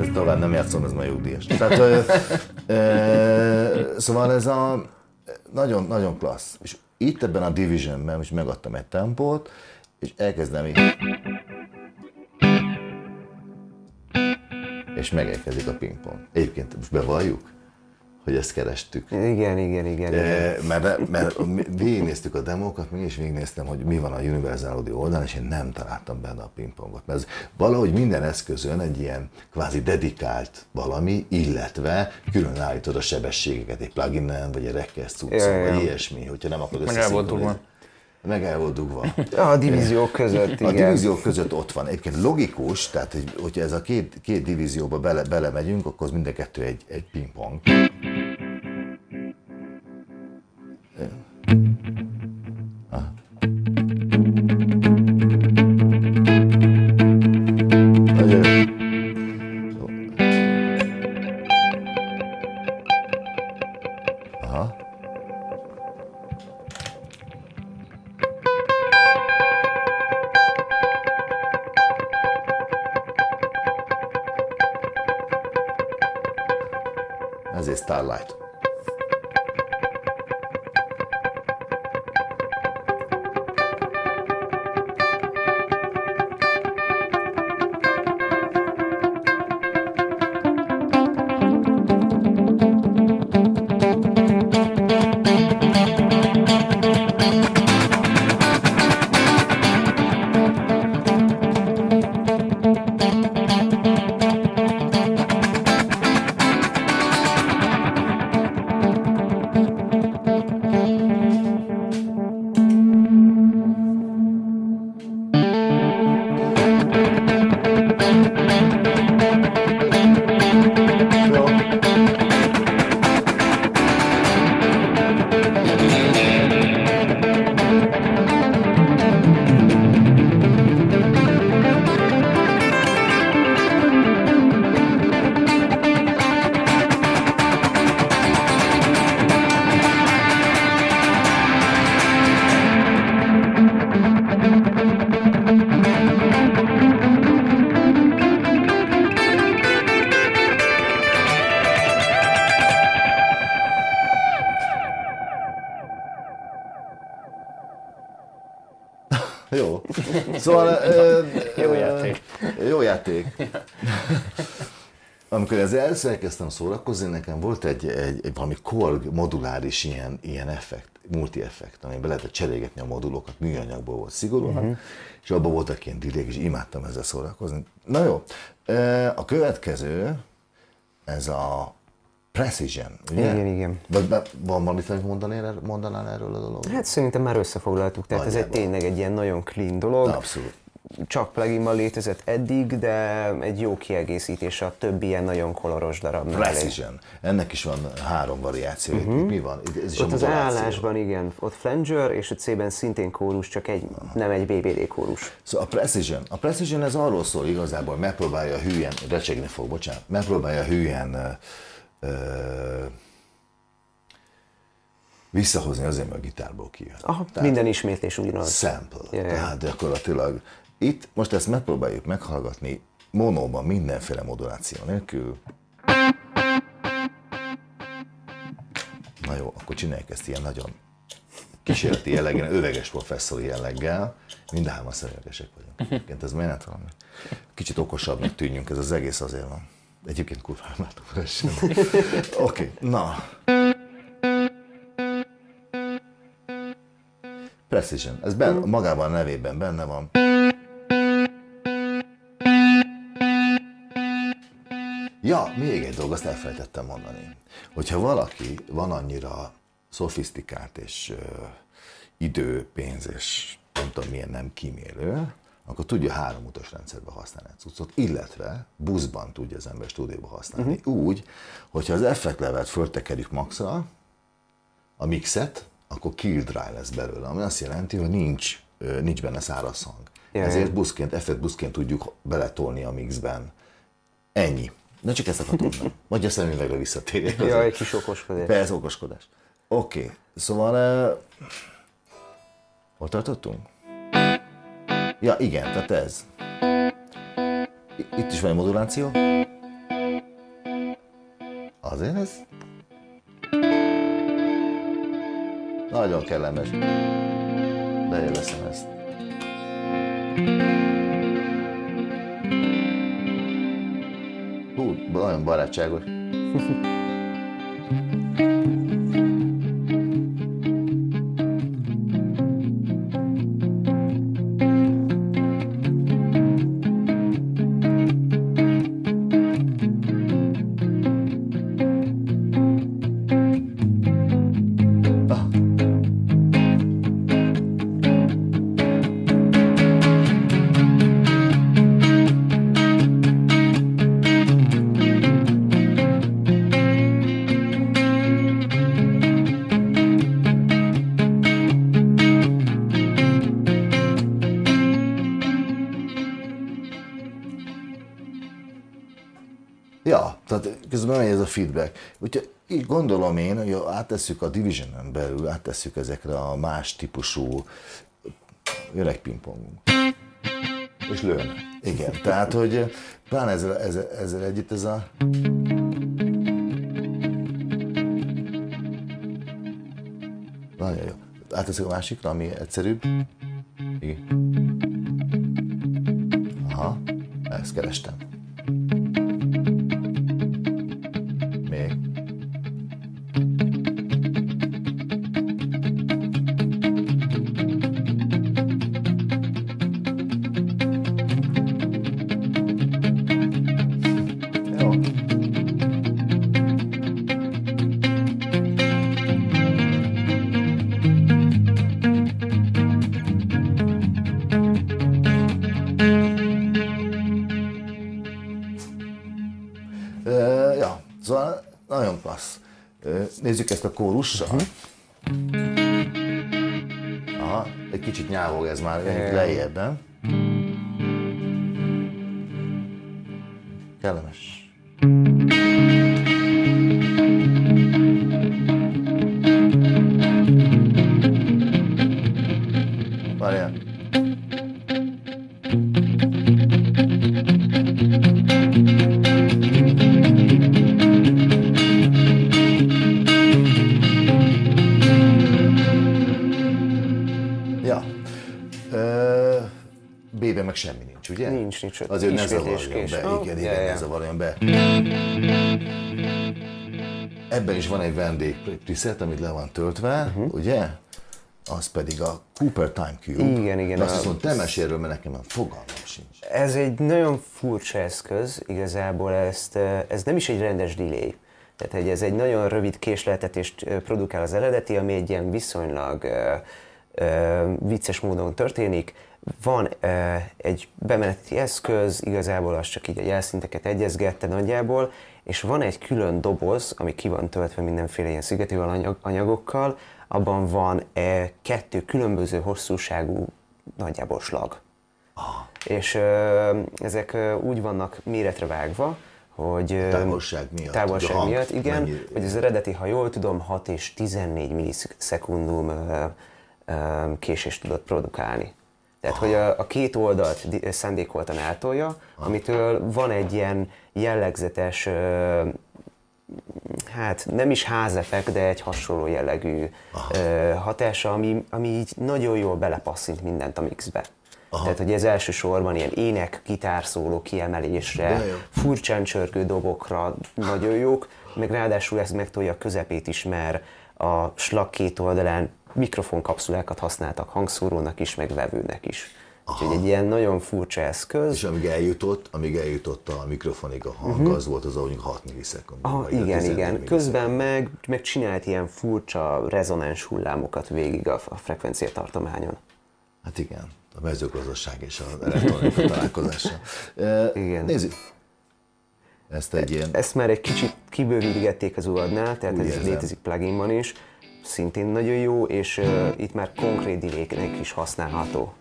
Ez tovább nem játszom, ez már jogdíjas. Tehát, ö, ö, szóval ez a nagyon, nagyon klassz. És itt ebben a Divisionben most megadtam egy tempót, és elkezdem így. És megérkezik a pingpong. Egyébként most bevalljuk, hogy ezt kerestük. Igen, igen, igen. igen. E, mert, mert mi- végignéztük a demókat, még is végignéztem, hogy mi van a Universal Audio oldalán, és én nem találtam benne a pingpongot. Mert ez valahogy minden eszközön egy ilyen kvázi dedikált valami, illetve külön állítod a sebességeket egy pluginen, vagy egy ja. vagy ilyesmi, hogyha nem akarod összeszinkronizálni. Meg el volt dugva. A divíziók között, A igen. divíziók között ott van. Egyébként logikus, tehát hogy, hogyha ez a két, két divízióba bele, belemegyünk, akkor az mind a kettő egy, egy pingpong. thank you Amikor ezzel először elkezdtem szórakozni, nekem volt egy, egy, egy valami Korg moduláris ilyen, ilyen effekt, multi-effekt, amiben lehetett cserélgetni a modulokat, műanyagból volt szigorúan, uh-huh. és abban voltak ilyen dilék, és imádtam ezzel szórakozni. Na jó, a következő, ez a Precision, ugye? Igen, igen. Vagy van valamit, amit mondanál, mondanál erről a dologról? Hát szerintem már összefoglaltuk, tehát ez egy Nagyjából. tényleg egy ilyen nagyon clean dolog. Abszolút. Csak pluginban létezett eddig, de egy jó kiegészítés a többi ilyen nagyon koloros darabnál. Precision. Ennek is van három variáció. Uh-huh. Mi van? Ez is. Ott a az állásban igen, ott flanger, és a C-ben szintén kórus, csak egy, nem egy BBD kórus. Szóval a Precision. A Precision ez arról szól igazából, hogy megpróbálja hülyen, recsegni fog, bocsánat, megpróbálja hülyen ö, ö, visszahozni azért, mert a gitárból kijön. Aha, Tehát minden ismétlés ugyanaz. sample. Ja. Tehát gyakorlatilag itt most ezt megpróbáljuk meghallgatni monóban, mindenféle moduláció nélkül. Na jó, akkor csináljuk ezt ilyen nagyon kísérleti jelleggel, öreges professzori jelleggel. Mindhárman szemüvegesek vagyunk. Egyébként ez miért valami? Kicsit okosabbnak tűnjünk, ez az egész azért van. Egyébként látom fresen. Oké, okay, na. Precision. Ez ben, magában a nevében benne van. Ja, még egy dolog, azt elfelejtettem mondani. Hogyha valaki van annyira szofisztikált és ö, idő, pénz és nem tudom milyen nem kímélő, akkor tudja három utas rendszerben használni a cuccot, illetve buszban tudja az ember stúdióba használni. Uh-huh. Úgy, hogyha az effekt levelet föltekerjük maxra, a mixet, akkor kill dry lesz belőle, ami azt jelenti, hogy nincs, nincs benne száraz hang. Ja, Ezért buszként, effekt buszként tudjuk beletolni a mixben. Ennyi. Na csak ezt akartam mondani. Vagy a szemüvegre visszatérjek. Ja, egy kis okoskodás. Persze, okoskodás. Oké, okay. szóval... Uh, hol tartottunk? Ja, igen, tehát ez. Itt is van egy moduláció. Azért ez? Nagyon kellemes. Leéleszem ezt. Hú, nagyon barátságos. Ja, gondolom én, hogy áttesszük a Division-en belül, áttesszük ezekre a más típusú öreg pingpongunk. És lőn. Igen, tehát, hogy pláne ezzel, ezzel, ezzel együtt ez a... Nagyon jó. Átteszek a másikra, ami egyszerűbb. Igen. Aha, ezt kerestem. Kórussal. Aha, egy kicsit nyávog ez már Igen. Ugye? Nincs. Azért ne zavarjon be, Ah, igen, igen, ne zavarjon be. Ebben is van egy vendég preset, amit le van töltve, Mhm. ugye? Az pedig a Cooper Time Cube. Igen, igen, De azt hiszem, te mesélről, mert nekem már fogalmam sincs. Ez egy nagyon furcsa eszköz, igazából ezt, ez nem is egy rendes delay. Tehát hogy ez egy nagyon rövid késleltetést produkál az eredeti, ami egy ilyen viszonylag uh, uh, vicces módon történik. Van uh, egy bemeneti eszköz, igazából az csak így a jelszinteket egyezgette nagyjából, és van egy külön doboz, ami ki van töltve mindenféle ilyen szigető anyag, anyagokkal, abban van uh, kettő különböző hosszúságú nagyjából slag. És ö, ezek ö, úgy vannak méretre vágva, hogy ö, Távolság miatt, távolság a hang miatt, igen, mennyi- hogy az eredeti, ha jól tudom, 6 és 14 millisekundum késést tudott produkálni. Tehát, hogy a, a két oldalt szándékoltan eltolja, amitől van egy ilyen jellegzetes, hát nem is házefekt, de egy hasonló jellegű ö, hatása, ami, ami így nagyon jól belepasszint mindent a mixbe. Aha. Tehát, hogy ez elsősorban ilyen ének, gitárszóló kiemelésre, furcsán csörgő dobokra nagyon jók, meg ráadásul ez megtolja a közepét is, mert a slag két oldalán mikrofonkapszulákat használtak hangszórónak is, meg vevőnek is. Úgyhogy egy ilyen nagyon furcsa eszköz. És amíg eljutott, amíg eljutott a mikrofonig a hang, az volt az, ahogy 6 millisekund. Ah, igen, igen. Közben meg, meg csinált ilyen furcsa rezonáns hullámokat végig a, a frekvencia tartományon. Hát igen, a mezőgazdaság és az elektronika találkozása. E, Igen. Nézzük. Ezt egy ilyen... Ezt már egy kicsit kibővítgették az UAD-nál, tehát Úgy ez érzem. létezik pluginban is, szintén nagyon jó, és uh, itt már konkrét delaynek is használható.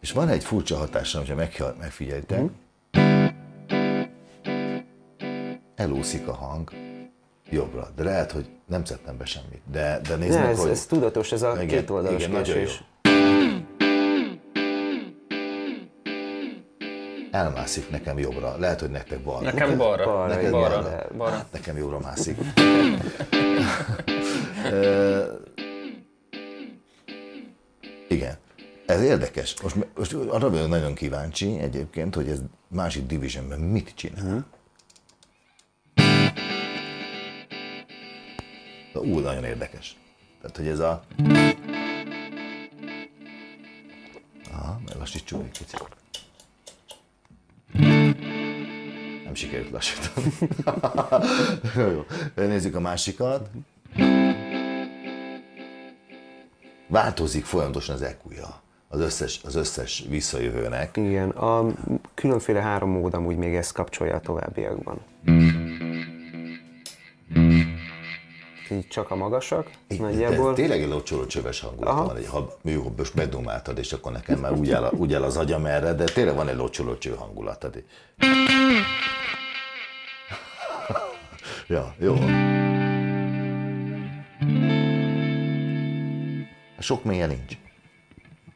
És van egy furcsa hatása, hogyha meg, megfigyelitek. Elúszik a hang jobbra, de lehet, hogy nem szedtem be semmit. De, de nézd Ne, meg, ez, hogy... ez tudatos, ez a Igen, két oldalos igen, nagyon késés. Elmászik nekem jobbra. Lehet, hogy nektek balra. Nekem balra. Balra, Neked balra. de- balra. Hát nekem jobbra mászik. Igen. Ez érdekes. Most, most arra vagyok nagyon kíváncsi egyébként, hogy ez másik divisionben mit csinál. Ú, nagyon érdekes. Tehát, hogy ez a... Aha, meglassítsuk egy kicsit. Nem sikerült lassítani. Jó. Nézzük a másikat. Változik folyamatosan az EQ-ja az összes, az összes visszajövőnek. Igen, a különféle három mód amúgy még ezt kapcsolja a továbbiakban. Így csak a magasak, Így, nagyjából. de Tényleg egy locsoló csöves hangulata Aha. van, egy, ha jó, most megdumáltad, és akkor nekem már úgy áll, a- úgy áll az agyam erre, de tényleg van egy locsoló cső hangulatad. ja, jó. Sok mélye nincs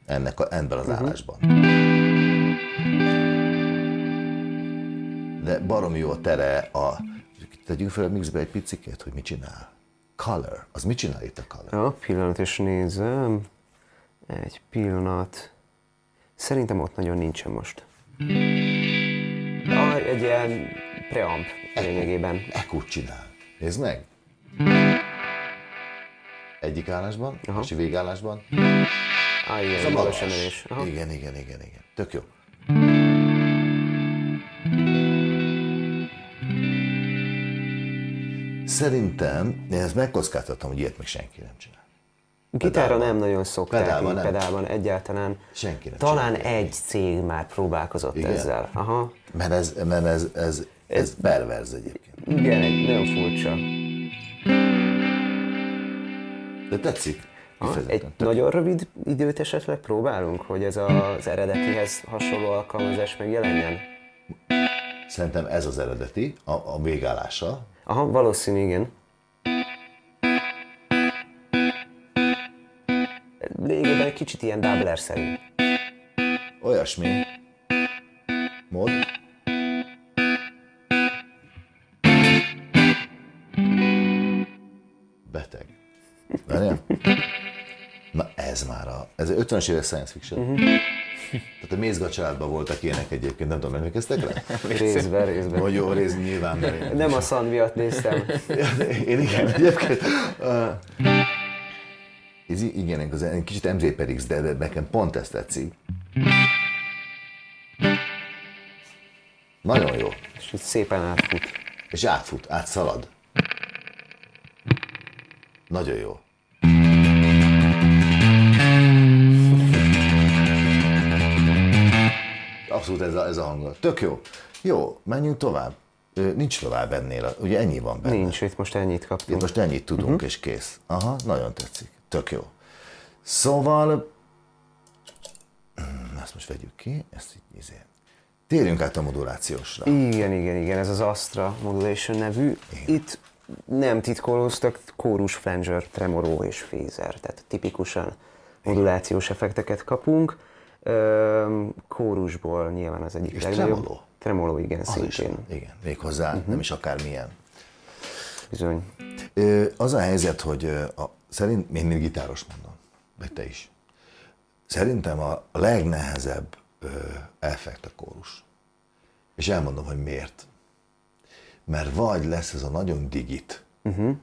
ennek a, ebben az állásban. De baromi jó a tere, a, tegyünk fel a mixbe egy picikét, hogy mit csinál. Color. Az mit csinál itt a color? Ja, pillanat és nézem. Egy pillanat. Szerintem ott nagyon nincsen most. Ah, egy ilyen preamp lényegében. Ekut csinál. Nézd meg! Egyik állásban, Aha. és végállásban. Ah, Ez igen, a magas emelés. Igen, igen, igen, igen. Tök jó. Szerintem, én ezt megkockáztatom, hogy ilyet még senki nem csinál. Gitára nem nagyon szokták, Pedálban nem. pedálban egyáltalán. Senki nem Talán csinálja. egy cég már próbálkozott Igen? ezzel. Aha. Mert ez, mert ez, ez, ez perverz egyébként. Igen, egy nagyon furcsa. De tetszik. Aha, egy tök nagyon rövid időt esetleg próbálunk, hogy ez az eredetihez hasonló alkalmazás megjelenjen? Szerintem ez az eredeti, a, a végállása. Aha, valószínű, igen. Lényegében egy kicsit ilyen doubler-szerű. Olyasmi. Mód. Beteg. Várjál? Na ez számára. Ez egy 50-es éves science fiction. Uh-huh. Tehát a Mézga családban voltak ilyenek egyébként, nem tudom, emlékeztek rá? Részben, részben. Vagy jó rész nyilván, mert Nem a szan miatt néztem. Én igen, egyébként. Uh, ez igen, az egy kicsit MZ Perix, de nekem pont ezt tetszik. Nagyon jó. És így szépen átfut. És átfut, átszalad. Nagyon jó. Abszolút ez a, ez a hangulat. Tök jó. Jó, menjünk tovább. Nincs tovább ennél, ugye ennyi van benne. Nincs, itt most ennyit Itt kaptunk. most ennyit tudunk, uh-huh. és kész. Aha, nagyon tetszik. Tök jó. Szóval, Hmm, ezt most vegyük ki, ezt így izé. Térjünk át a modulációsra. Igen, igen, igen, ez az Astra Modulation nevű. Itt nem titkolóztak kórus, flanger, tremolo és phaser, tehát tipikusan modulációs effekteket kapunk. Kórusból nyilván az egyik És legnagyobb. tremolo? Tremolo, igen, Az is szintén. van. Igen, méghozzá uh-huh. nem is akármilyen. Bizony. Az a helyzet, hogy a, szerint, én mind gitáros mondom, meg te is. Szerintem a legnehezebb effekt a kórus. És elmondom, hogy miért. Mert vagy lesz ez a nagyon digit, uh-huh.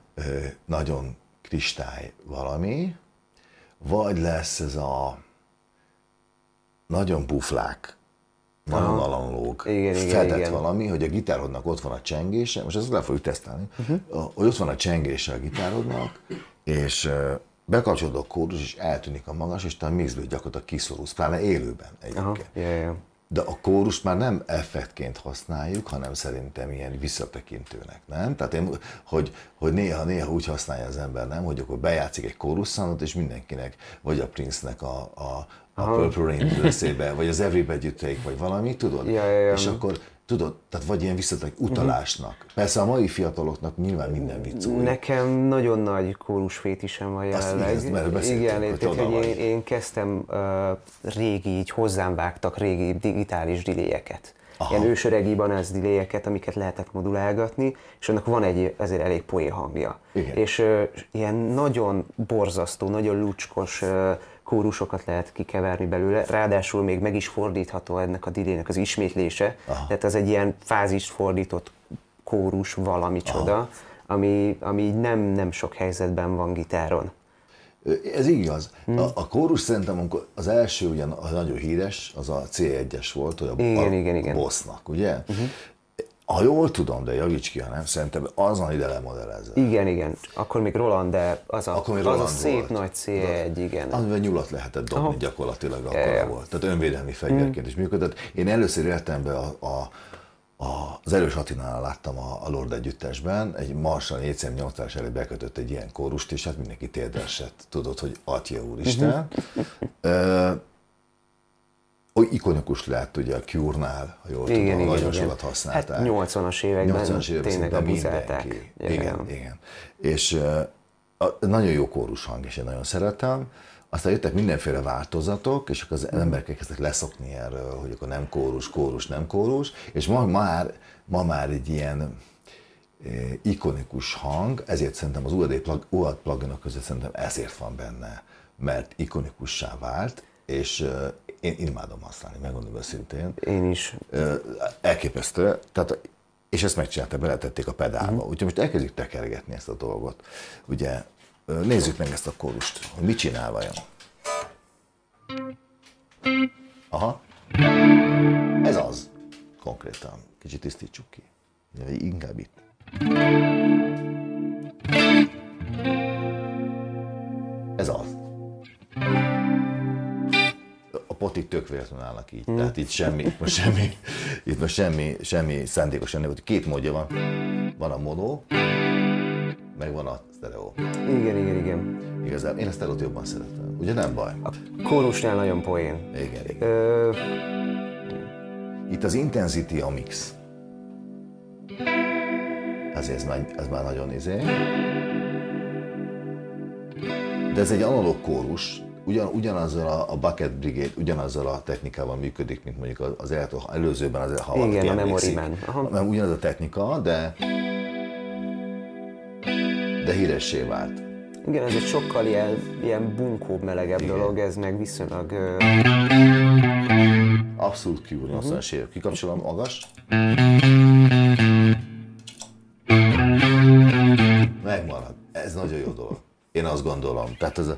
nagyon kristály valami, vagy lesz ez a nagyon buflák, nagyon analóg, Igen, fedett igen. valami, hogy a gitárodnak ott van a csengése, most ezt le fogjuk tesztelni, uh-huh. hogy ott van a csengése a gitárodnak, és a kórus, és eltűnik a magas, és te a mixből gyakorlatilag kiszorulsz, pláne élőben Aha, egyébként. ja, ja. De a kórust már nem effektként használjuk, hanem szerintem ilyen visszatekintőnek, nem? Tehát én, hogy, hogy néha, néha úgy használja az ember, nem? Hogy akkor bejátszik egy kórusszánot, és mindenkinek, vagy a Prince-nek a, a, a Purple Rain vagy az Everybody You Take, vagy valami, tudod? Ja, ja, ja. És akkor tudod, tehát vagy ilyen visszatek utalásnak. Persze a mai fiataloknak nyilván minden vicc új. Nekem nagyon nagy kórus fétisem van Azt jelenleg. nézd, mert Igen, hogy hogy vagy. én, én kezdtem uh, régi, így hozzám vágtak régi digitális diléjeket. Aha. Ilyen ősöreg Ibanez diléjeket, amiket lehetett modulálgatni, és annak van egy ezért elég poén hangja. Igen. És uh, ilyen nagyon borzasztó, nagyon lucskos uh, kórusokat lehet kikeverni belőle, ráadásul még meg is fordítható ennek a dilének az ismétlése, Aha. tehát az egy ilyen fázist fordított kórus valami csoda, ami, ami így nem, nem sok helyzetben van gitáron. Ez igaz. Hm. A, a kórus szerintem amikor az első ugyan a nagyon híres, az a C1-es volt, hogy a, Igen, a igen, igen. bossnak, ugye? Uh-huh. Ha jól tudom, de javíts ki, ha nem, szerintem azon ide lemodellezve. Igen, igen. Akkor még Roland, de az a, Akkor még az a szép volt. nagy C1, igen. Amivel nyulat lehetett dobni Aha. gyakorlatilag akkor ja. volt. Tehát önvédelmi fegyverként is működött. Én először értem be a, a, a, az Erős Attilánál láttam a, a Lord együttesben, egy Marshall 408-as elé bekötött egy ilyen kórust, és hát mindenki térdesett, tudod, hogy Atya úristen. Oly ikonikus lett ugye a Cure-nál, ha jól Igen, tudom, igen, nagyon igen. sokat használták. Hát 80-as években 80-as években tényleg abuzálták. Igen, ja. igen. És a, nagyon jó kórus hang, és én nagyon szeretem. Aztán jöttek mindenféle változatok, és akkor az emberek kezdtek leszokni erről, hogy akkor nem kórus, kórus, nem kórus, és ma már, ma már egy ilyen eh, ikonikus hang, ezért szerintem az UAD plug, UAD pluginok között szerintem ezért van benne, mert ikonikussá vált, és én imádom használni, megmondom őszintén. Én is. Elképesztő, tehát, és ezt megcsinálta, beletették a pedálba. Mhm. Úgyhogy most elkezdjük tekergetni ezt a dolgot. Ugye, nézzük meg ezt a kórust, hogy mit csinál vajon. Aha. Ez az. Konkrétan. Kicsit tisztítsuk ki. Inkább itt. Ez az. Potik tök véletlenül állnak így. Tehát itt semmi, itt most semmi, itt most semmi, semmi szándékos ennek, hogy két módja van. Van a mono, meg van a stereo. Igen, igen, igen. Igazán én a stereót jobban szeretem. Ugye nem baj? A kórusnál nagyon poén. Igen, igen. Ö, Itt az intensity a mix. Ezért ez már, ez már nagyon izé. De ez egy analóg kórus, ugyan, ugyanazzal a, a Bucket Brigade, ugyanazzal a technikával működik, mint mondjuk az, el, előzőben, az, ha Igen, a. Memory Man. Ugyanaz a technika, de de híressé vált. Igen, ez egy sokkal ilyen, ilyen bunkóbb, melegebb Igen. dolog, ez meg viszonylag... ö, Abszolút Cure 80-as évek. Kikapcsolom magas. Megmarad. Ez nagyon jó dolog. Én azt gondolom. Tehát ez a...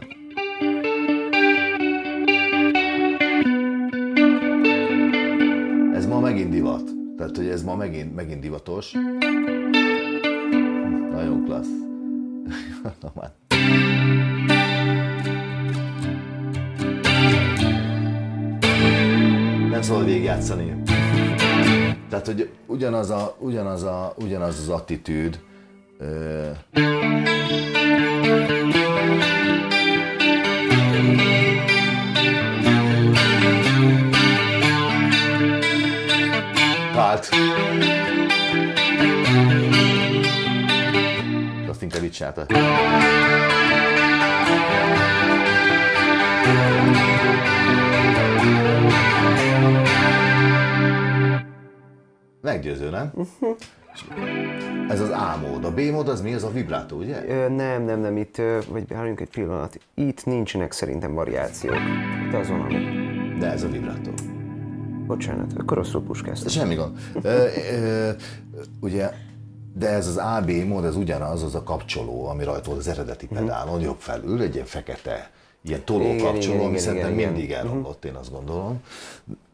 megint divat. Tehát, hogy ez ma megint, megint divatos. Nagyon klassz. Na már. Nem szabad végigjátszani. Tehát, hogy ugyanaz, a, ugyanaz, a, ugyanaz az attitűd, ö, vált. Azt inkább így csinálta. Meggyőző, nem? Ez az A mód. A B mód az mi? Az a vibrátó, ugye? Ö, nem, nem, nem, itt, ö, vagy álljunk egy pillanat. Itt nincsenek szerintem variációk. Itt azon, ami... De ez a vibrátó. Bocsánat, akkor rosszul puskáztam. Semmi gond. Ö, ö, ugye, de ez az AB mód, ez ugyanaz, az a kapcsoló, ami rajta volt az eredeti pedálon, jobb felül, egy ilyen fekete, ilyen toló kapcsoló, ami szerintem igen, mindig elromlott, én azt gondolom.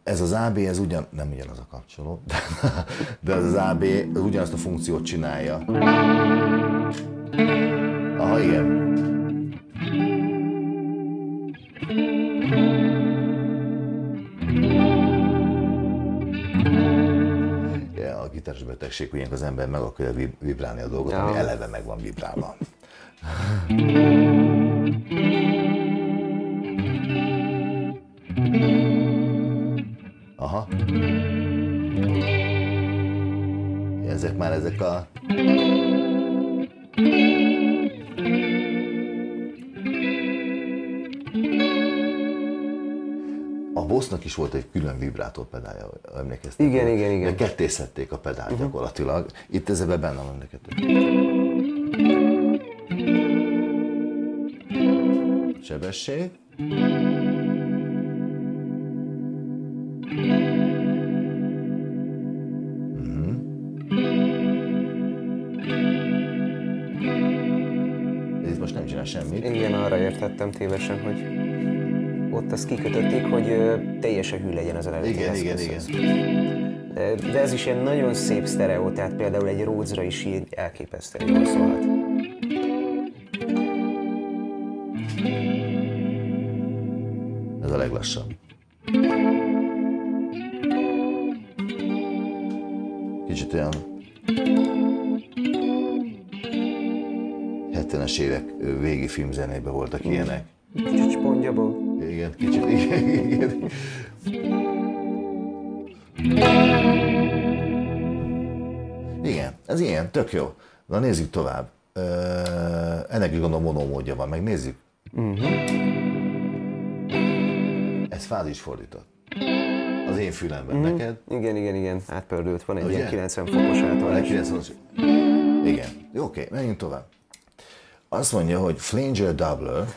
Ez az AB, ez ugyan, nem ugyanaz a kapcsoló, de, de ez az AB ugyanazt a funkciót csinálja. Aha, igen. Ja, a gitáros betegség, hogy az ember meg akarja vib- vibrálni a dolgot, Ja. ami eleve meg van vibrálva. Aha. Ezek már ezek a... A Bossnak is volt egy külön vibrátorpedálja, emlékeztek? Igen, igen, igen. De kettészedték a pedált uh-huh. gyakorlatilag. Itt ez ebben benne van kettő. Sebesség. Mhm. Ez itt most nem csinál semmit. Igen, arra értettem tévesen, hogy ott azt kikötötték, hogy teljesen hű legyen az eredeti Igen, igen, eszközhöz. De, de ez is ilyen nagyon szép sztereó, tehát például egy Rhodesra is így elképesztően jól szólhat. Ez a leglassabb. Kicsit olyan 70-es évek végi filmzenében voltak ilyenek. Kicsit spongyaból. Igen, kicsit, igen, igen. Igen, ez ilyen, tök jó. Na nézzük tovább. Ö, ennek is gondolom monómódja van, megnézzük. Ez fázis fordított. Az én fülemben neked. Igen, igen, igen, átpördült. Van egy Ugye? ilyen 90 fokos. 90 Igen. Jó, Oké, menjünk tovább. Azt mondja, hogy Flanger Doubler,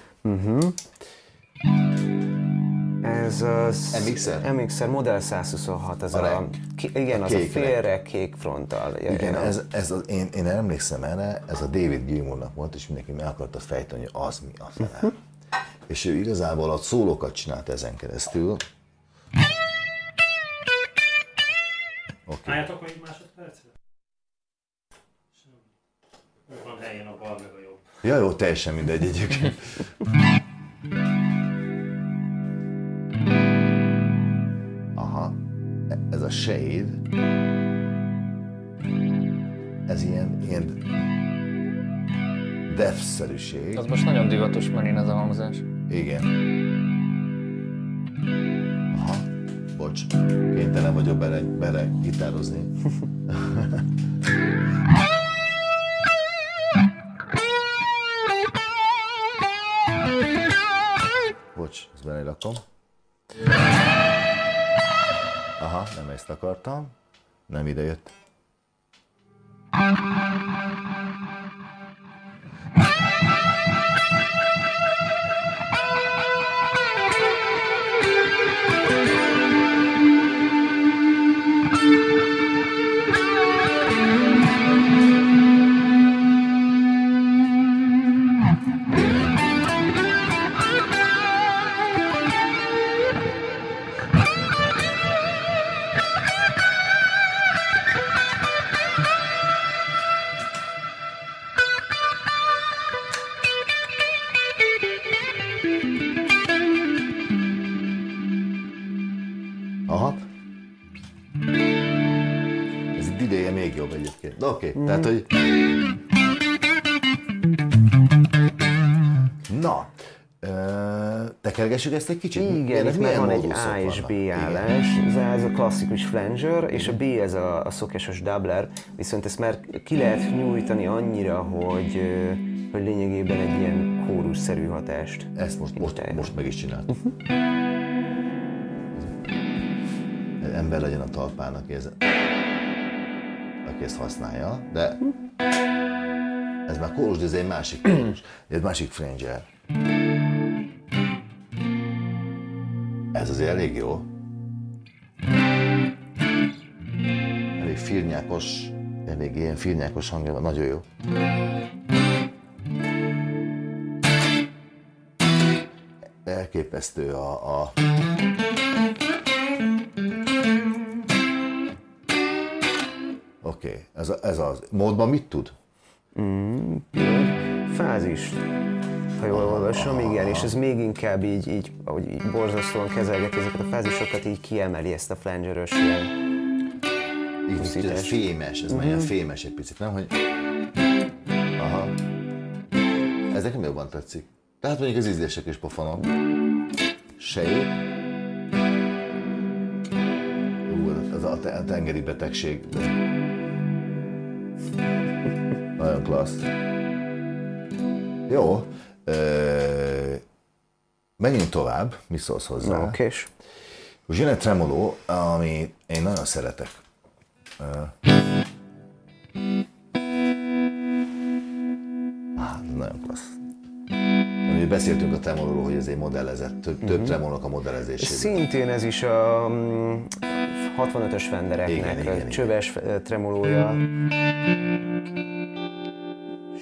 Ez az MXR? MXR Model 126, ez A a, ki, igen, A az a félre kék fronttal. igen, a- ez, ez az, én, én emlékszem erre, ez a David Gilmournak volt, és mindenki meg akarta fejteni, hogy az mi a fele. és ő igazából a szólókat csinált ezen keresztül. Oké. Álljatok még másodpercre? Van helyén a bal meg a jobb. Ja, jó, teljesen mindegy egyébként. a shade, ez ilyen, ilyen death-szerűség. Az most nagyon divatos Marin ez a hangzás. Igen. Aha, bocs, kénytelen vagyok bele, bele gitározni. Bocs, ezt belerakom. Aha, nem ezt akartam. Nem ide jött. Oké, okay. tehát hogy... Na, tekergessük ezt egy kicsit? Igen, Ennek itt már van egy A és B állás. Az A ez a klasszikus flanger, és a B ez a, a szokásos doubler, viszont ezt már ki lehet nyújtani annyira, hogy, hogy lényegében egy ilyen kórusszerű hatást. Ezt most, most, most meg is csináltuk. Egy ember legyen a talpán, aki, ez, aki ezt használja, de ez már kórus, de ez egy másik kórus, egy másik flanger. Ez azért elég jó. Elég firnyákos, elég ilyen firnyákos hangja van, nagyon jó. elképesztő a, a Oké, okay. ez, ez az. Módban mit tud? Fázis. Ha jól olvasom, igen, és ez még inkább így, így ahogy így borzasztóan kezelgeti ezeket a fázisokat, így kiemeli ezt a flangerös ilyen. Így, ez fémes, ez már ilyen fémes egy picit, nem? Hogy... Aha. Ez nekem jobban tetszik. Tehát mondjuk az ízlések is pofonok. Shape. Ú, az a, te- a tengeri betegség. Nagyon klassz. Jó. Ö, menjünk tovább. Mi szólsz hozzá? Na, okés. Egy tremoló, ami én nagyon szeretek. Ö, Ah, nagyon klassz. Mi beszéltünk a tremolóról, hogy ez egy modellezett, több, több tremolónak a modellezésében. Szintén ez is a mm, 65-ös Fendereknek Igen, igen, a igen. csöves eh, tremolója.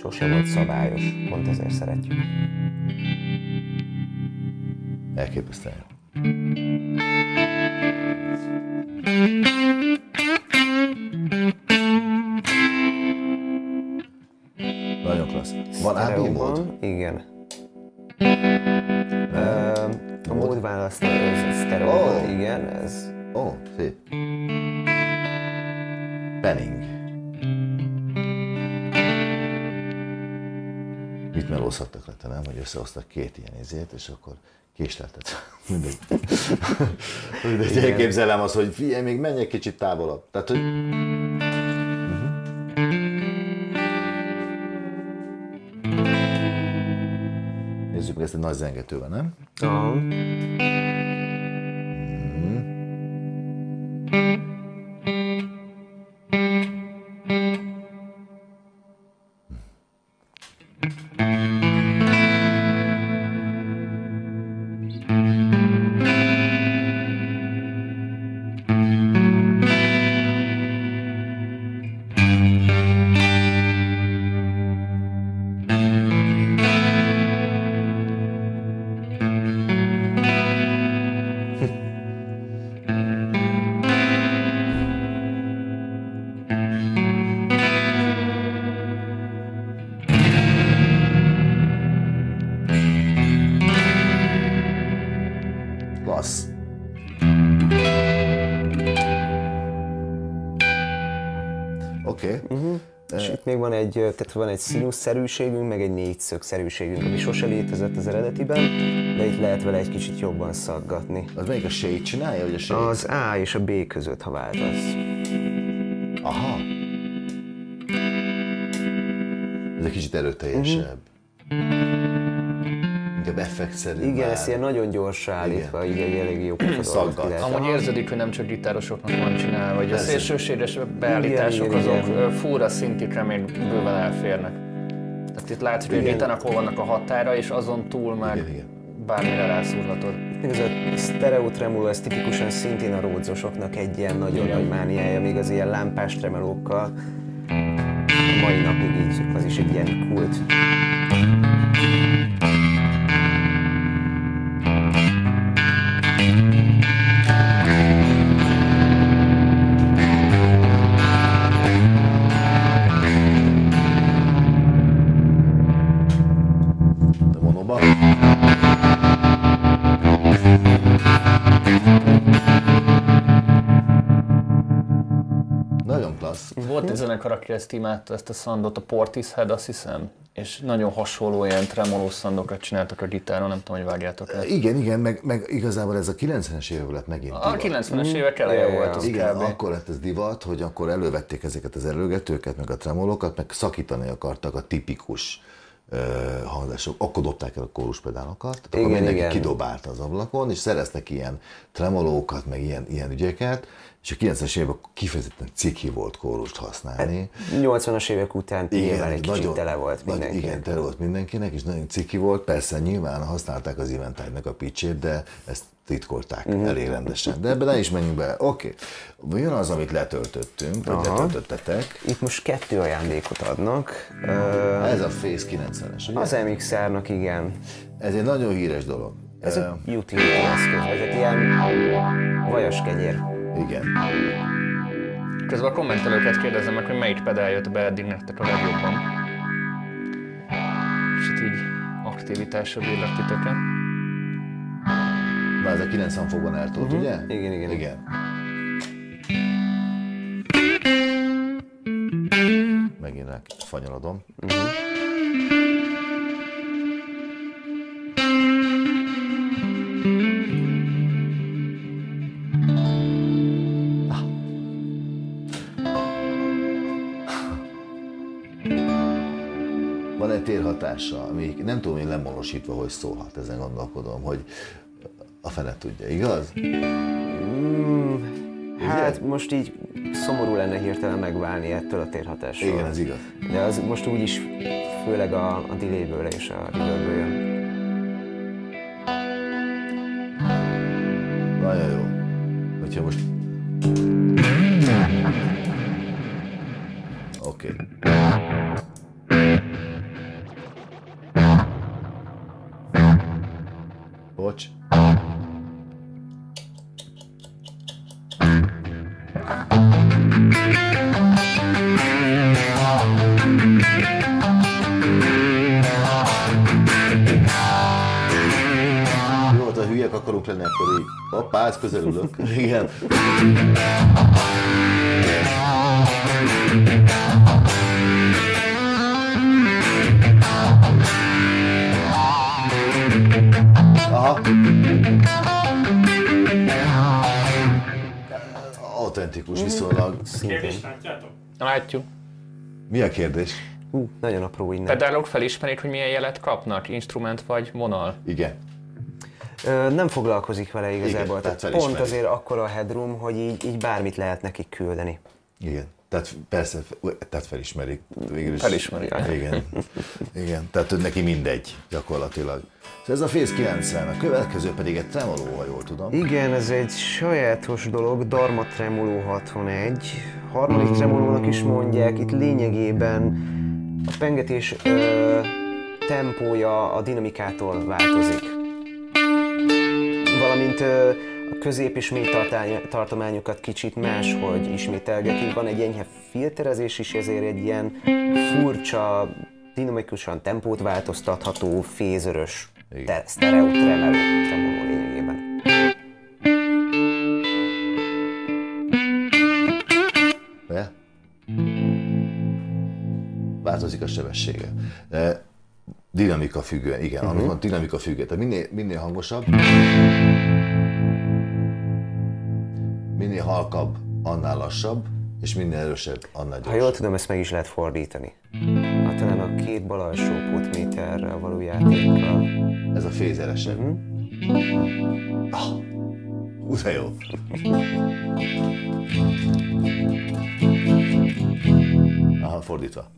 Sose volt szabályos, pont ezért szeretjük. Elképesztően jó. Nagyon klassz. Van AB mód? Igen. Ö, A módválasztás, ez sztereóban, Ó. igen, ez Ó, szép. Penning. Mit melózhattak le, te nem? Hogy összehoztak két ilyen izét, és akkor késleltet. Mindegy. Mindegy, elképzelem azt, hogy figyelj, még menj egy kicsit távolabb. Tehát, hogy... Mhm. Nézzük meg ezt egy nagy zengetővel, nem? Aha. Tehát van egy színuszerűségünk, meg egy négyszögszerűségünk, ami sose létezett az eredetiben, de itt lehet vele egy kicsit jobban szaggatni. Az melyik a shade csinálja, vagy a shade? Az A és a B között, ha váltasz. Aha. Ez egy kicsit erőteljesebb. Inkább effektszerű Igen, már. ezt ilyen nagyon gyorsan állítva, így egy elég jó Szaggat. Amúgy érződik, hogy nem csak gitárosoknak van csinálva, hogy a szélsőséges beállítások Igen, igen, azok igen. fúra szintikre még bőven elférnek. Tehát itt látsz, hogy a Igen. gitának hol vannak a határa, és azon túl meg Igen, igen. bármire rászúrhatod. Még ez a stereo tremolo, ez tipikusan szintén a ródzosoknak egy ilyen nagyon nagy mániája, még az ilyen lámpás tremolókkal. A mai napig így, az is egy ilyen kult. Volt egy zenekar, aki ezt imádta, ezt a szandot, a Portishead, azt hiszem, és nagyon hasonló ilyen tremoló szandokat csináltak a gitáron, nem tudom, hogy vágjátok el. Igen, igen, meg, meg igazából ez a 90-es években lett megint A divat. 90-es évek eleje ja, volt az Igen, kb. akkor lett ez divat, hogy akkor elővették ezeket az előgetőket, meg a tremolokat, meg szakítani akartak a tipikus uh, hangzások. Akkor dobták el a kóruspedálokat, akkor Igen, mindenki igen. kidobálta az ablakon, és szereztek ilyen tremolókat, meg ilyen, ilyen ügyeket, és a 90-es években kifejezetten ciki volt kórust használni. 80-as évek után nyilván egy kicsit tele volt nagy- mindenki. Igen, tele volt mindenkinek, és nagyon ciki volt. Persze nyilván használták az eventide a picsét, de ezt titkolták uh-huh. elég rendesen. De ebbe ne is menjünk bele. Oké, okay. jön az, amit letöltöttünk, vagy Aha. letöltöttetek. Itt most kettő ajándékot adnak. Ez a Face 90-es, ugye? Az MXR-nak igen. Ez egy nagyon híres dolog. Ez egy utility eszköz, vagy egy ilyen vajas kenyér. Igen. Közben a kommentelőket kérdezem meg, hogy melyik pedál jött be eddig nektek a legjobban. És itt így aktivitásra villak titeket. Na, ez a 90 fokban eltolt, ugye? Mhm. Igen, igen. Igen. Megint rá fanyarodom. Térhatása, ami nem tudom én lemolosítva, hogy szólhat, ezen gondolkodom, hogy a fene tudja, igaz? Hát most így szomorú lenne hirtelen megválni ettől a térhatástól. Igen, ez igaz. De az most úgyis főleg a, a delayből és a reverből jön. Nagyon jó. Hogyha most... 100 örülök. Igen. Autentikus viszonylag szintén. Kérdést látjátok? Látjuk. Mi a kérdés? Hú, nagyon apró innen. Pedálok felismerik, hogy milyen jelet kapnak, instrument vagy vonal? Igen. Nem foglalkozik vele igazából. Igen, tehát pont azért akkora a headroom, hogy így, így bármit lehet nekik küldeni. Igen. Tehát persze, tehát felismerik. Végül is. Felismeri. Igen. Igen. Tehát neki mindegy, gyakorlatilag. Szóval ez a Face 90, a következő pedig egy tremoló, ha jól tudom. Igen, ez egy sajátos dolog, Dharma Tremolo 61. Harmadik tremolónak is mondják, itt lényegében a pengetés ö, tempója a dinamikától változik. Valamint a közép és mély tartományokat kicsit máshogy ismételgetik. Van egy enyhe filterezés is, ezért egy ilyen furcsa, dinamikusan tempót változtatható, fézörös, Igen. te- stereo tremolo, tremolo lényegében. De? Változik a sebessége. De dinamika függően, igen, uh-huh. van dinamika függően. Tehát minél, minél hangosabb, halkabb, annál lassabb, és minél erősebb, annál Ha gyorsabb. jól tudom, ezt meg is lehet fordítani. Hát talán a két bal alsó potméterrel való játékkal. Ez a fézeresebb. Ah, hú, de jó. Aha, fordítva.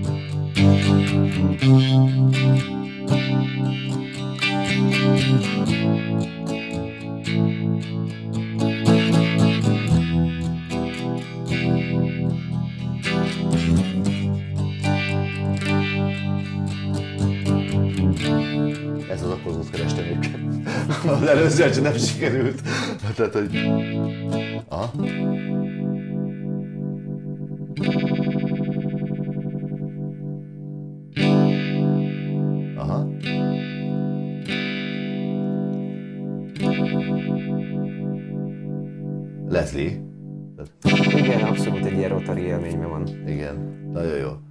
Ez csak nem sikerült. Tehát, hogy... Aha. Aha. Leslie. Igen, abszolút egy ilyen rotari élményben van. Igen, nagyon jó.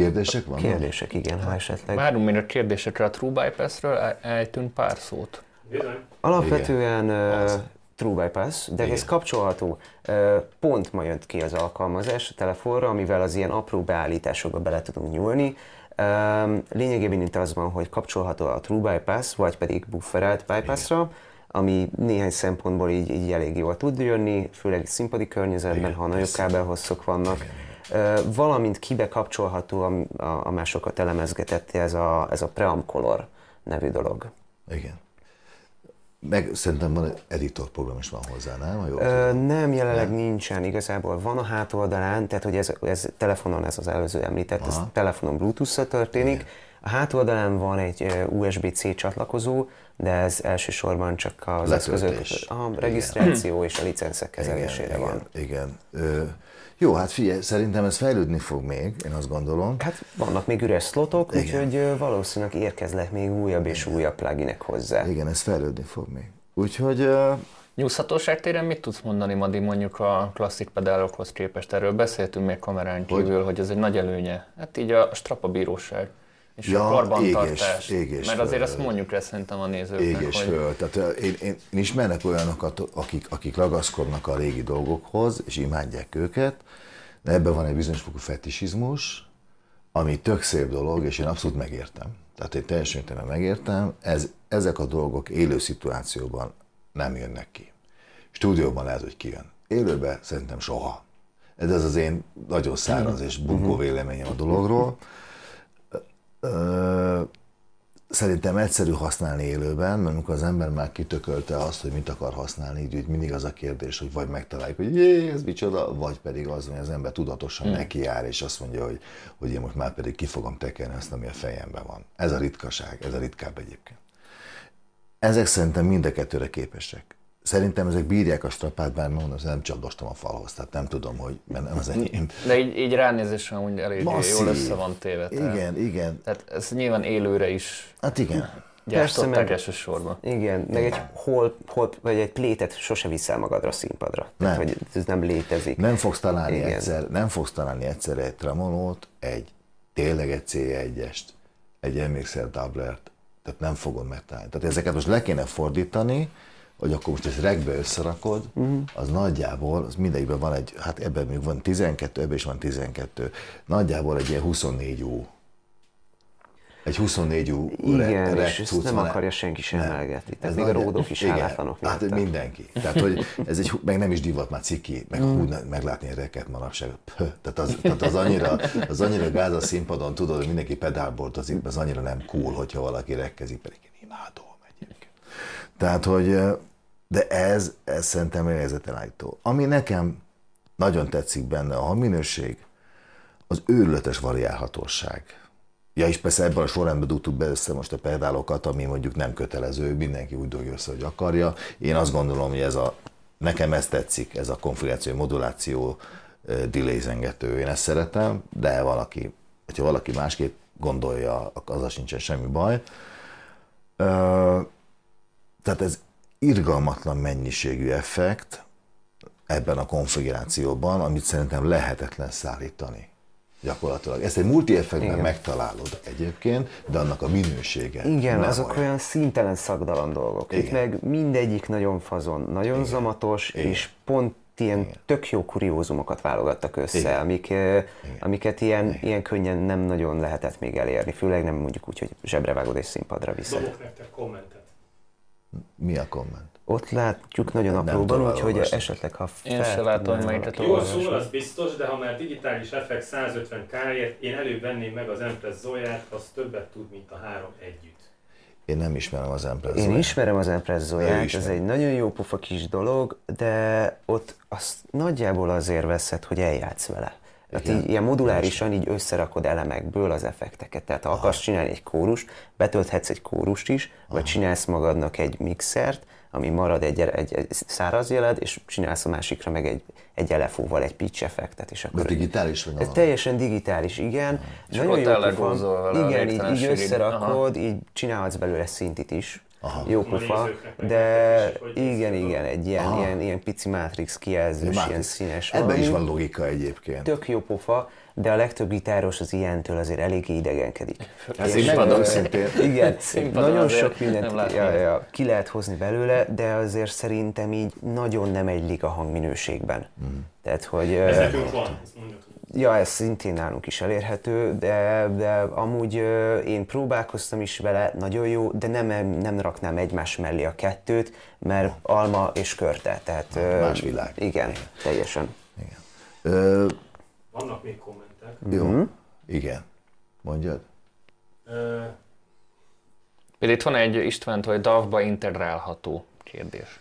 Kérdések vannak? Kérdések, igen, ha esetleg. Várunk még a kérdésekre a True Bypass-ről, el- ejtünk pár szót. Bizony. Alapvetően uh, True Bypass, de Igen. ez kapcsolható. Pont ma jött ki az alkalmazás a telefonra, amivel az ilyen apró beállításokba bele tudunk nyúlni. Lényegében itt az van, hogy kapcsolható a True Bypass, vagy pedig bufferelt bypassra, ami néhány szempontból így, így elég jól tud jönni, főleg színpadi környezetben, Igen, ha nagyobb kábelhosszok vannak. Ö, valamint kibe kapcsolható, a, a, a másokat elemezgetett ez a, ez a Preamcolor nevű dolog. Igen. Meg szerintem van egy editor program is van hozzá, nem? Ha jól Ö, nem, jelenleg nincsen, igazából van a hátoldalán, tehát hogy ez, ez telefonon, ez az előző említett, ez Aha. telefonon Bluetooth-szal történik. A hátoldalán van egy USB-C csatlakozó, de ez elsősorban csak az Letöltés. eszközök a regisztráció és a licenszek kezelésére igen, van. Igen, igen. Ö, jó, hát figyelj, szerintem ez fejlődni fog még, én azt gondolom. Hát vannak még üres szlotok, Igen. úgyhogy valószínűleg érkeznek még újabb és újabb pluginek hozzá. Igen, ez fejlődni fog még. Úgyhogy ö, Nyúzhatóság téren mit tudsz mondani, Madi, mondjuk a klasszik pedálokhoz képest? Erről beszéltünk még kamerán kívül, hogy, hogy ez egy nagy előnye. Hát így a strapabíróság és Ja, a karbantartás. égés- égés Mert azért föl. ezt mondjuk le szerintem a nézőknek, ég és hogy föl. Tehát én, én, én ismernek olyanokat, akik, akik ragaszkodnak a régi dolgokhoz, és imádják őket, de ebben van egy bizonyos fokú fetisizmus, ami tök szép dolog, és én abszolút megértem. Tehát én teljes mértékben megértem, ez, ezek a dolgok élő szituációban nem jönnek ki. Stúdióban lehet, hogy kijön. Élőben szerintem soha. Ez az az én nagyon száraz és bunkó véleményem a dologról. Ö, Szerintem egyszerű használni élőben, mert amikor az ember már kitökölte azt, hogy mit akar használni, így mindig az a kérdés, hogy vagy megtaláljuk, hogy jé, ez micsoda, vagy pedig az, hogy az ember tudatosan hmm. nekiáll, és azt mondja, hogy, hogy én most már pedig ki fogom tekerni azt, ami a fejemben van. Ez a ritkaság, ez a ritkább egyébként. Ezek szerintem mind a kettőre képesek. Szerintem ezek bírják a strapát, bár mondom, nem csapdostam a falhoz, tehát nem tudom, hogy mert nem az enyém. de így, így ránézésre úgy elég Masszív. jól össze van téve. tehát- Igen, igen. Tehát ez nyilván élőre is Hát igen. gyártották meg- elsősorban. Igen, meg egy hol, hol, vagy egy plétet sose viszel magadra a színpadra. Tehát, Nem. hogy ez nem létezik. Nem fogsz találni Igen. egyszer, nem fogsz találni egyszer egy tremolót, egy tényleg egy C1-est, egy MXR doublert, tehát nem fogod megtalálni. Tehát ezeket most le kéne fordítani, hogy akkor most ezt regbe összerakod, uh-huh. az nagyjából, az mindegyikben van egy, hát ebben még van 12, ebben is van 12, nagyjából egy ilyen 24 ú. Egy 24 ú Igen, reg és ezt nem van. akarja senki sem emelgetni. Tehát Ez még a ródok is hálátlanok Hát miatta. mindenki. Tehát, hogy ez egy, meg nem is divat, már ciki, meg mm. hú, meglátni egy reket manapság. Pö, tehát az, tehát az, annyira, az annyira gáz a színpadon, tudod, hogy mindenki pedálbordozik, az annyira nem cool, hogyha valaki rekkezik, pedig én imádom egyébként. Tehát, hogy de ez, ez szerintem helyzetelállító. Ami nekem nagyon tetszik benne, a hangminőség, az őrületes variálhatóság. Ja, és persze ebben a sorrendben dugtuk be össze most a pedálokat, ami mondjuk nem kötelező, mindenki úgy dugja össze, hogy akarja. Én azt gondolom, hogy ez a, nekem ez tetszik, ez a konfiguráció, moduláció, delay zengető, én ezt szeretem, de valaki, hogyha valaki másképp gondolja, azzal sincsen semmi baj. Tehát ez irgalmatlan mennyiségű effekt ebben a konfigurációban, amit szerintem lehetetlen szállítani. gyakorlatilag. Ezt egy multi-effektben Igen. megtalálod egyébként, de annak a minősége Igen, nem azok olyan szintelen szagdalan dolgok. Itt Igen. meg mindegyik nagyon fazon, nagyon zamatos, és pont ilyen tök jó kuriózumokat válogattak össze, Igen. amik, amiket ilyen, ilyen könnyen nem nagyon lehetett még elérni, főleg nem mondjuk úgy, hogy zsebre vágod és színpadra viszed. Dobok nektek kommentet. Mi a komment? Ott látjuk nagyon Nem apróban, úgyhogy esetleg ha Én fel se látom, melyiket olvasni. szól, az biztos, de ha már digitális effekt 150 k én előbb venném meg az Empress Zoyát, az többet tud, mint a három együtt. Én nem ismerem az Empress Én ismerem az Empress Zoyát, ez egy nagyon jó pofa kis dolog, de ott azt nagyjából azért veszed, hogy eljátsz vele. Hát Igen. így, ilyen modulárisan így összerakod elemekből az effekteket. Tehát ha akarsz csinálni egy kórust, betölthetsz egy kórust is, vagy csinálsz magadnak egy mixert, ami marad egy, egy, egy száraz jeled, és csinálsz a másikra meg egy, egy elefóval egy pitch effektet. És akkor De digitális vagy ez teljesen digitális, igen. És Nagyon ott jó ellegózol pofa. vele Igen, így, így összerakod, így csinálhatsz belőle szintit is. Aha. Jó A pofa, de is, igen, igen, egy ilyen, Aha. ilyen, ilyen pici Matrix kijelzős, Matrix. ilyen színes Ebben is van logika egyébként. Tök jó pofa, de a legtöbb gitáros az ilyentől azért eléggé idegenkedik. Ezt És- én megmondom őszintén. igen, Színpadon nagyon sok mindent ja, ja, ki lehet hozni belőle, de azért szerintem így nagyon nem egy liga hangminőségben. Tehát, hogy... Ez nekünk van, ezt mondjatok. Ja, ez szintén nálunk is elérhető, de, de amúgy én próbálkoztam is vele, nagyon jó, de nem, nem raknám egymás mellé a kettőt, mert alma és körte, tehát... Más világ. Igen, teljesen. Ö, Vannak még kommentek. jó, Mhm. igen. Mondjad. Ö, itt van egy Istvánt, hogy DAV-ba integrálható kérdés.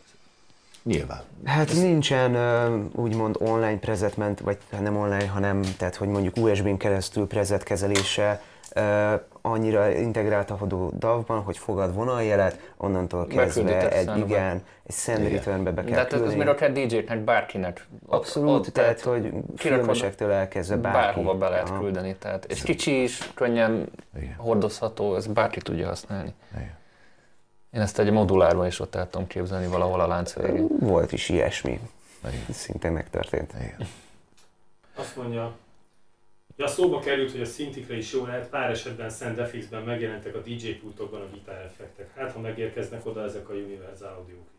Nyilván. Hát nincsen ö, úgymond online prezetment, vagy hát nem online, hanem tehát, hogy mondjuk USB-n keresztül prezet kezelése, ö, annyira integrálható DAV-ban, hogy fogad vonaljelet, onnantól kezdve egy igen, egy send returnbe be De kell hát ez, ez még akár DJ-knek, bárkinek. Abszolút, ott, tehát, hogy kirakod- filmesektől elkezdve bárki. Bárhova be lehet Aha. küldeni. Tehát, és kicsi is, könnyen Igen. hordozható, ezt bárki tudja használni. Igen. Én ezt egy modulárban is ott el tudom képzelni valahol a lánc végén. Volt is ilyesmi. Igen. Szinte megtörtént. Igen. azt mondja, ja, szóba került, hogy a szintikre is jó lehet, pár esetben SendFX-ben megjelentek a DJ pultokban a gitáreffektek. Hát, ha megérkeznek oda ezek a Universal audiók is.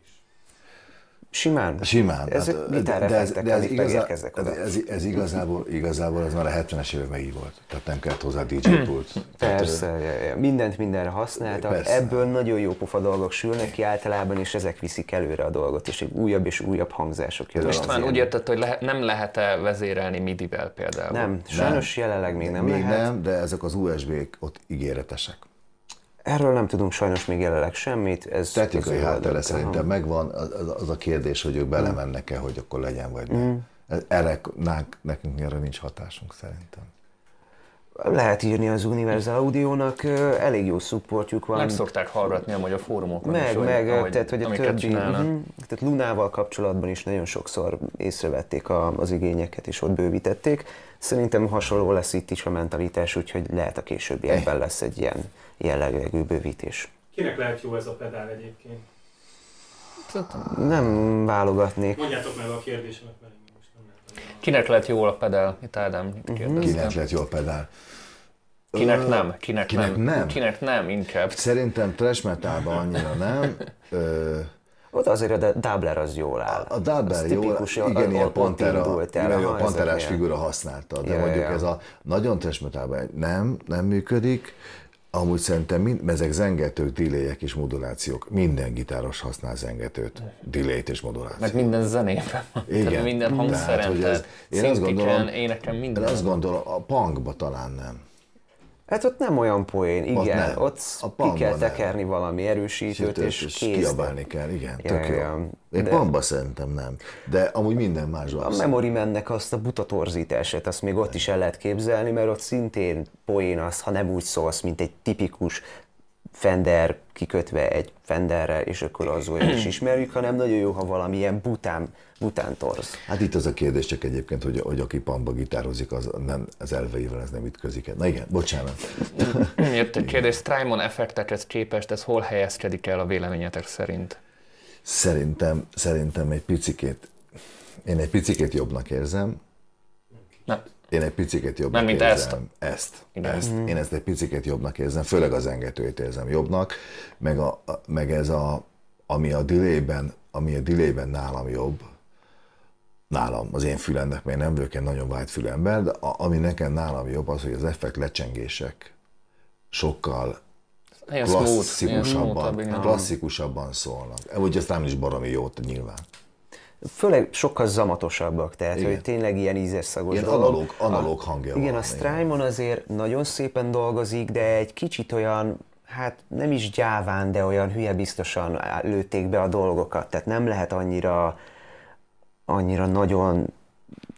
Simán. Simán. Ezek hát, gitáreffektek, amik megérkeznek ez, oda. ez, ez, igazából, igazából ez már a 70-es években így volt. Tehát nem kellett hozzá DJ pult. Tehát, Persze, ja, ja. mindent mindenre használtak. Persze. Ebből nagyon jó pofa dolgok sülnek ki általában, és ezek viszik előre a dolgot, és egy újabb és újabb hangzások jönnek. az István úgy értette, hogy lehet, nem lehet-e vezérelni MIDI-vel például? Nem, sajnos jelenleg még nem Még lehet. nem, de ezek az USB-k ott ígéretesek. Erről nem tudunk sajnos még jelenleg semmit. Ez Technikai háttere szerintem megvan, az, az- a kérdés, hogy ők belemennek-e, hogy akkor legyen vagy nem. Erre nánk, nekünk erre nincs hatásunk szerintem. Lehet írni az Universal Audio-nak, elég jó supportjuk van. Meg szokták hallgatni amúgy a fórumokon Meg, is, meg, ahogy, tehát, hogy a többi, csinálnak. uh tehát Lunával kapcsolatban is nagyon sokszor észrevették a, az igényeket, és ott bővítették. Szerintem hasonló lesz itt is a mentalitás, úgyhogy lehet a későbbiekben lesz egy ilyen jellegű bővítés. Kinek lehet jó ez a pedál egyébként? Nem válogatnék. Mondjátok meg a kérdésemet, mert én most nem lehet. Kinek lehet jól a pedál? Itt Ádám Mhm. kérdezte. Kinek lehet jó a pedál? Kinek nem? Kinek, kinek nem? nem? Kinek nem, inkább. Szerintem trash metalban annyira nem. Ö, Ott azért a da- Doubler az jól áll. A Dabber Az jó, tipikus, igen, ilyen pantera, el, a panterás figura használta, de Ja, mondjuk ja. ez a nagyon trash metalban nem, nem működik. Amúgy szerintem mind, ezek zengetők, delayek és modulációk. Minden gitáros használ zengetőt, delayt és modulációt. Meg minden zenében. Igen. Tehát minden Tehát, hangszeren, hogy ez- tehát én azt gondolom- éneken, minden. De azt gondolom, a punkba talán nem. Hát ott nem olyan poén, igen. Ott Ott, nem. ott A ki kell nem. tekerni valami erősítőt, és, és kész. kiabálni kell, igen, Ja, tök jó. ja. Én De- punkba szerintem nem, de amúgy minden másban. A abszolút. Memory mennek azt a buta torzítását, azt még ott is el lehet képzelni, mert ott szintén poén az, ha nem úgy szólsz, mint egy tipikus Fender kikötve egy Fenderre, és akkor az olyan is ismerjük, hanem nagyon jó, ha valamilyen bután, bután torz. Hát itt az a kérdés csak egyébként, hogy, hogy aki pamba gitározik, az, nem, az elveivel ez nem ütközik. Na igen, bocsánat. Jött egy kérdés, Strymon effektekhez képest ez hol helyezkedik el a véleményetek szerint? Szerintem, szerintem egy picikét, én egy picikét jobbnak érzem. Nem. Én egy picit jobbnak Mármint érzem. Ezt. Ezt. Igen. ezt. Én ezt egy picit jobbnak érzem, főleg az engetőt érzem jobbnak, meg, a, meg ez a, ami a delay-ben, ami a delay-ben nálam jobb, nálam, az én fülemnek, mert én nem vagyok egy nagyon vágy fülember, de a, ami nekem nálam jobb az, hogy az effekt lecsengések sokkal klasszikusabban, klasszikusabban szólnak. Úgy ez nem is baromi jót nyilván. Főleg sokkal zamatosabbak, tehát Igen. hogy tényleg ilyen ízeszagos Ilyen dolog. analóg, analóg A- hangja Igen, van, a. Strymon azért nagyon szépen dolgozik, de egy kicsit olyan, hát nem is gyáván, de olyan hülye biztosan lőtték be a dolgokat, tehát nem lehet annyira, annyira nagyon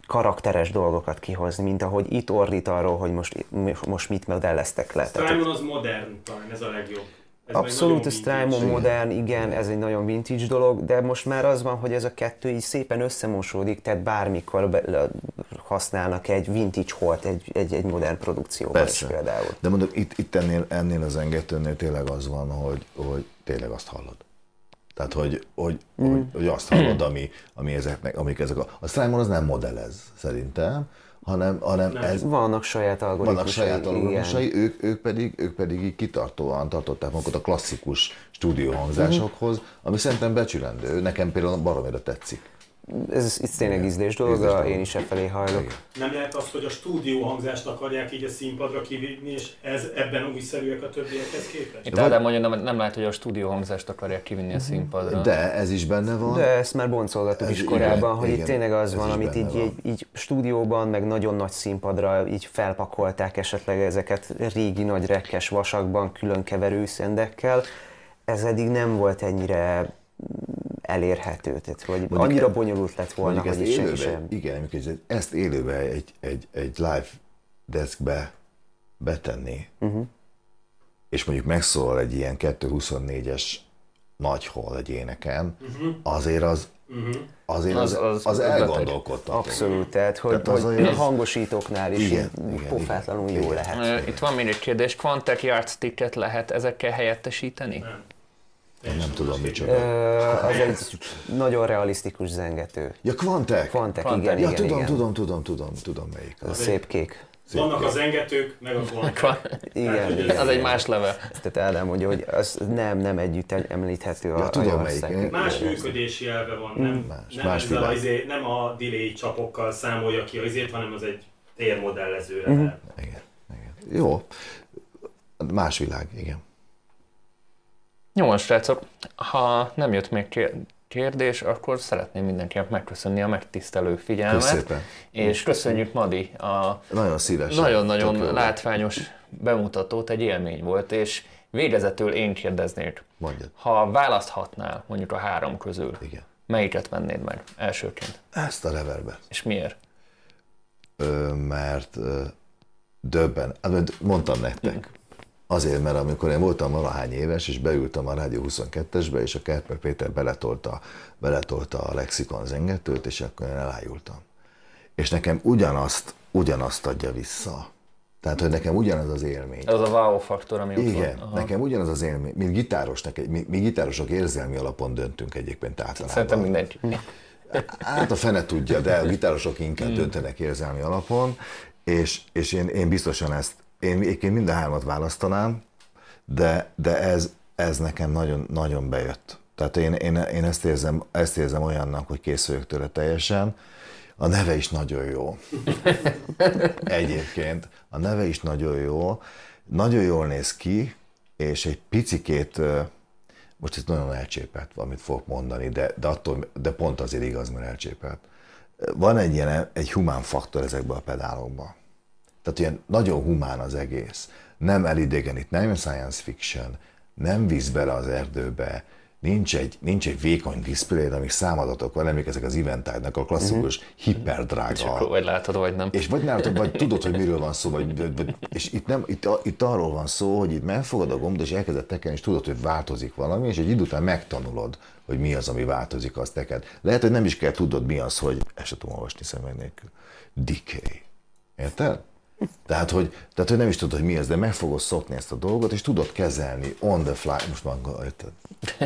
karakteres dolgokat kihozni, mint ahogy itt ordít arról, hogy most, most mit modelleztek le. Strymon az modern, talán ez a legjobb. Ez Abszolút a nagyon Strymon modern, igen, ez egy nagyon vintage dolog, de most már az van, hogy ez a kettő így szépen összemosódik, tehát bármikor be, le- használnak egy vintage holt egy, egy, egy modern produkcióban Persze. is például. De mondom, itt, itt ennél, ennél az engetőnél tényleg az van, hogy, hogy tényleg azt hallod. Tehát, hogy, hogy, mm. hogy, hogy azt hallod, ami, ami ezeknek, amik ezek a... A Strymon az nem modellez, szerintem, hanem, hanem Nem. ez, Vannak saját algoritmusai. vannak saját algoritmusai, ők, ők, pedig, ők pedig így kitartóan tartották magukat a klasszikus stúdióhangzásokhoz, ami szerintem becsülendő. Nekem például baromira tetszik. Ez, ez tényleg ízlés dolog, Ízlés dolog. én is e felé hajlok. Igen. Nem lehet az, hogy a stúdió hangzást akarják így a színpadra kivinni, és ez, ebben újszerűek a többiekhez képest? Itt Ádám mondja, nem, nem lehet, hogy a stúdió hangzást akarják kivinni a színpadra. De ez is benne van. De ezt már boncolgattuk Ez is igen, korábban, hogy igen, itt tényleg az van, amit így, van. így, így stúdióban, meg nagyon nagy színpadra így felpakolták esetleg ezeket régi nagy rekkes vasakban, külön keverő szendekkel. Ez eddig nem volt ennyire elérhető, tehát hogy Mondjuk annyira e- bonyolult lett volna, hogy ezt így senki élőbe, sem. igen, amikor ez- ezt élőbe egy, egy, egy live deskbe betenni, uh-huh. és mondjuk megszólal egy ilyen 224-es nagy hol egy éneken, uh-huh. azért az, uh-huh. azért az, Az- az, az az, elgondolkodtató. Abszolút, tehát hogy, Tehát az hogy olyan- hangosítóknál is Igen, igen, pofátlanul igen, jó igen. lehet. Itt van még egy kérdés, Quantec Yardsticket lehet ezekkel helyettesíteni? Nem. Én nem tudom micsoda. Ö, az egy nagyon realisztikus zengető. Ja, Quantec? Quantec, Quantec. igen, Ja, igen, tudom, igen. tudom, tudom, tudom, tudom melyik. Az a Az. szép kék. Vannak az engetők, meg a kvant. Igen, igen. Az egy más level. Tehát Ádám mondja, hogy az nem, nem együtt említhető a, Ja, tudom, a melyik. Más működési elve van, nem, Más- nem, más világ. a, izé, nem a delay csapokkal számolja ki a izét, hanem az egy térmodellezőre. Uh-huh. Igen, igen. Jó. Más világ, igen. Jó, srácok, ha nem jött még kér- kérdés, akkor szeretném mindenkinek megköszönni a megtisztelő figyelmet. Kösz szépen. És köszönjük Madi a Nagyon szívesen. Nagyon-nagyon látványos bemutatót, egy élmény volt, és végezetül én kérdeznék, Mondjad. ha választhatnál mondjuk a három közül, Igen. melyiket vennéd meg elsőként? Ezt a reverbe. És miért? Ö, mert ö, döbben, mondtam nektek. Azért, mert amikor én voltam valahány éves, és beültem a Rádió 22-esbe, és a Kerper Péter beletolta, beletolta a lexikon zengetőt, és akkor én elájultam. És nekem ugyanazt, ugyanazt adja vissza. Tehát, hogy nekem ugyanaz az élmény. Ez a wow faktor, ami ott Igen, van. Nekem ugyanaz az élmény, mint gitárosnak, mi, mi gitárosok érzelmi alapon döntünk egyébként általában. Szerintem mindenki. Hát a fene tudja, de a gitárosok inkább döntenek érzelmi alapon, és, és én, én biztosan ezt, én egyébként mind a hármat választanám, de, de ez, ez nekem nagyon, nagyon bejött. Tehát én, én, én ezt, érzem, ezt érzem olyannak, hogy kész vagyok tőle teljesen. A neve is nagyon jó. Egyébként. A neve is nagyon jó. Nagyon jól néz ki, és egy picikét, most ez nagyon elcsépelt, amit fogok mondani, de, de, attól, de pont azért igaz, mert elcsépelt. Van egy ilyen, egy humán faktor ezekben a pedálokban. Tehát ilyen nagyon humán az egész. Nem elidegenít, nem science fiction, nem visz bele az erdőbe, nincs egy, nincs egy vékony diszpléd, amik számadatok van, emlékezek ezek az eventide a klasszikus uh-huh. hiperdrága. És akkor vagy látod, vagy nem. És vagy látod, vagy tudod, hogy miről van szó, vagy, vagy, és itt, nem, itt, itt, arról van szó, hogy itt megfogad a gombot, és elkezded tekerni, és tudod, hogy változik valami, és egy idő után megtanulod, hogy mi az, ami változik, az teked. Lehet, hogy nem is kell tudod, mi az, hogy ezt sem tudom olvasni szemek nélkül. Decay. Érted? Tehát hogy, tehát, hogy nem is tudod, hogy mi ez, de meg fogod szokni ezt a dolgot, és tudod kezelni on the fly, most már érted?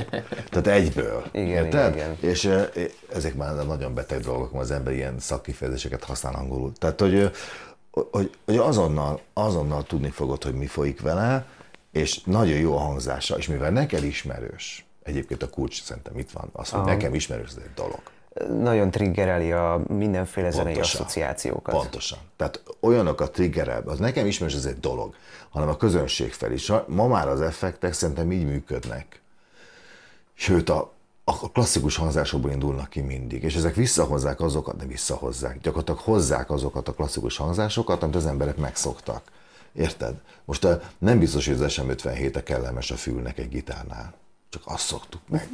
Tehát egyből. Igen, érted? igen, igen. És ezek már nagyon beteg dolgok, mert az ember ilyen szakkifejezéseket használ angolul. Tehát, hogy, hogy, hogy azonnal, azonnal tudni fogod, hogy mi folyik vele, és nagyon jó a hangzása, és mivel neked ismerős, egyébként a kulcs szerintem itt van, az, hogy Aha. nekem ismerős, ez egy dolog. Nagyon triggereli a mindenféle zenei Pontosan. asszociációkat. Pontosan. Tehát olyanok a triggerel, az nekem ismerős, ez egy dolog, hanem a közönség fel is. Ma már az effektek szerintem így működnek. Sőt, a, a klasszikus hangzásokból indulnak ki mindig, és ezek visszahozzák azokat, de visszahozzák, gyakorlatilag hozzák azokat a klasszikus hangzásokat, amit az emberek megszoktak. Érted? Most a, nem biztos, hogy az SM57 a kellemes a fülnek egy gitárnál. Csak azt szoktuk meg.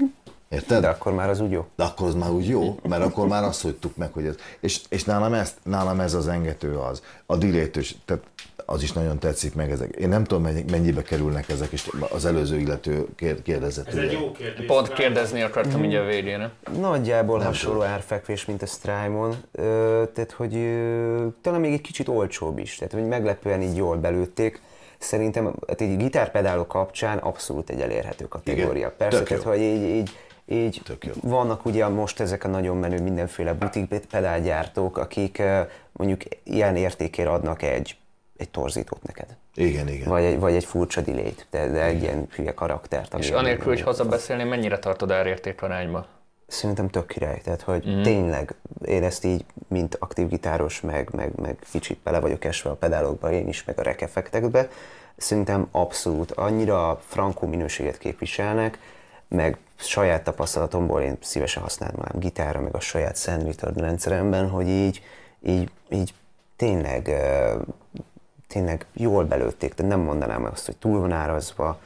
Érted? De akkor már az úgy jó. De akkor az már úgy jó, mert akkor már azt hagytuk meg, hogy ez. És, és nálam, ezt, nálam ez az engető az. A dilétős, tehát az is nagyon tetszik meg ezek. Én nem tudom, mennyi- mennyibe kerülnek ezek, és az előző illető kér- kérdezett. Ez ugye. egy jó kérdés. Pont kérdezni akartam így a végére. Nagyjából hasonló árfekvés, mint a Strymon, tehát hogy ö, talán még egy kicsit olcsóbb is, tehát hogy meglepően így jól belőtték. Szerintem hát így gitárpedálok kapcsán abszolút egy elérhető kategória. Igen, Persze, tök tehát jó. hogy így, így, így Tök jó. vannak ugye most ezek a nagyon menő mindenféle butik pedálgyártók, akik mondjuk ilyen értékért adnak egy, egy torzítót neked. Igen, igen. Vagy egy, vagy egy furcsa delay-t, de, de egy ilyen hülye karaktert. És anélkül, hogy hazabeszélni, mennyire tartod árérték arányba? Szerintem tök király, tehát hogy mm. tényleg én ezt így, mint aktív gitáros, meg, meg, meg kicsit bele vagyok esve a pedálokba, én is, meg a rek effektekbe, szerintem abszolút annyira frankó minőséget képviselnek, meg saját tapasztalatomból én szívesen használnám gitárra, meg a saját Sand rendszeremben, hogy így, így, így tényleg, tényleg jól belőtték, de nem mondanám azt, hogy túl van árazva,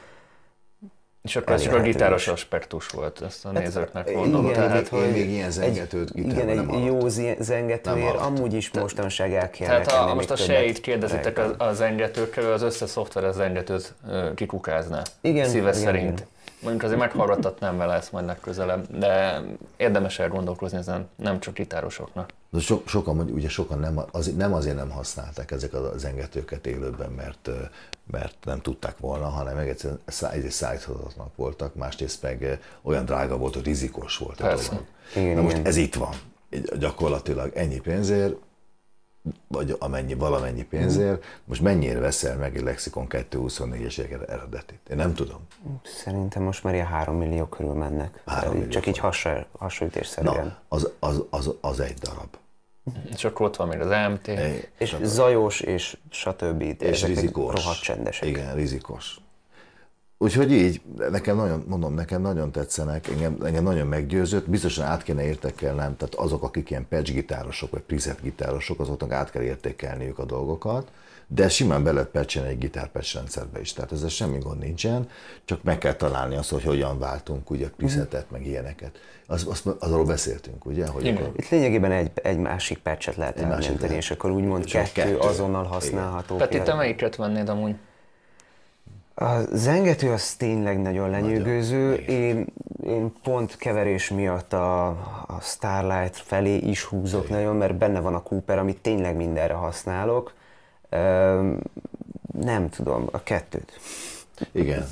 És akkor ez csak a gitáros aspektus volt, ezt a nézőknek mondom. Igen, tehát, én hogy még ilyen zengetőt egy, igen, nem egy jó hallottam. zi- zengetőért Nem amúgy is mostanság el kéne tehát ha most a sejt kérdezitek reggel. az, az engetőkről, az összes szoftver az engetőt ö, kikukázná. Igen, Szíve igen, szerint. igen. Mondjuk azért meghallgattatnám vele ezt majd legközelebb, de érdemes elgondolkozni ezen, nem csak gitárosoknak. De so, sokan, mondjuk, ugye sokan nem, az, nem azért nem használták ezek az engetőket élőben, mert, mert nem tudták volna, hanem meg egyszerűen egyrészt szállíthatatlanak voltak, másrészt meg olyan drága volt, hogy rizikós volt a Persze. dolog. Igen, Na most igen. ez itt van. Gyakorlatilag ennyi pénzért, vagy amennyi, valamennyi pénzért, most mennyire veszel meg egy Lexikon 224-es eredetit? Én nem tudom. Szerintem most már ilyen 3 millió körül mennek. Három Tehát millió Csak így hasra, hasonlítésszerűen. Na, az, az, az, az egy darab. És akkor ott van még az AMT. És zajos, és stb. és Ezek rizikós. Rohadt csendesek. Igen, rizikos. Úgyhogy így, nekem nagyon, mondom, nekem nagyon tetszenek, engem, engem nagyon meggyőzött, biztosan át kéne értékelnem, tehát azok, akik ilyen patch gitárosok, vagy preset gitárosok, azoknak át kell értékelniük a dolgokat, de simán be lehet patchelni egy gitárpatch rendszerbe is, tehát ezzel semmi gond nincsen, csak meg kell találni azt, hogy hogyan váltunk ugye presetet, meg ilyeneket. Az, az, arról beszéltünk, ugye? Hogy Igen. akkor- Itt lényegében egy, egy másik patchet lehet Egy elmenteni, és akkor úgymond kettő, kettő. azonnal használható. Peti, te melyiket vennéd amúgy? A zengető az tényleg nagyon lenyűgöző. igen. Én, én pont keverés miatt a, a Starlight felé is húzok nagyon, mert benne van a Cooper, amit tényleg mindenre használok. Nem tudom, a kettőt. Igen.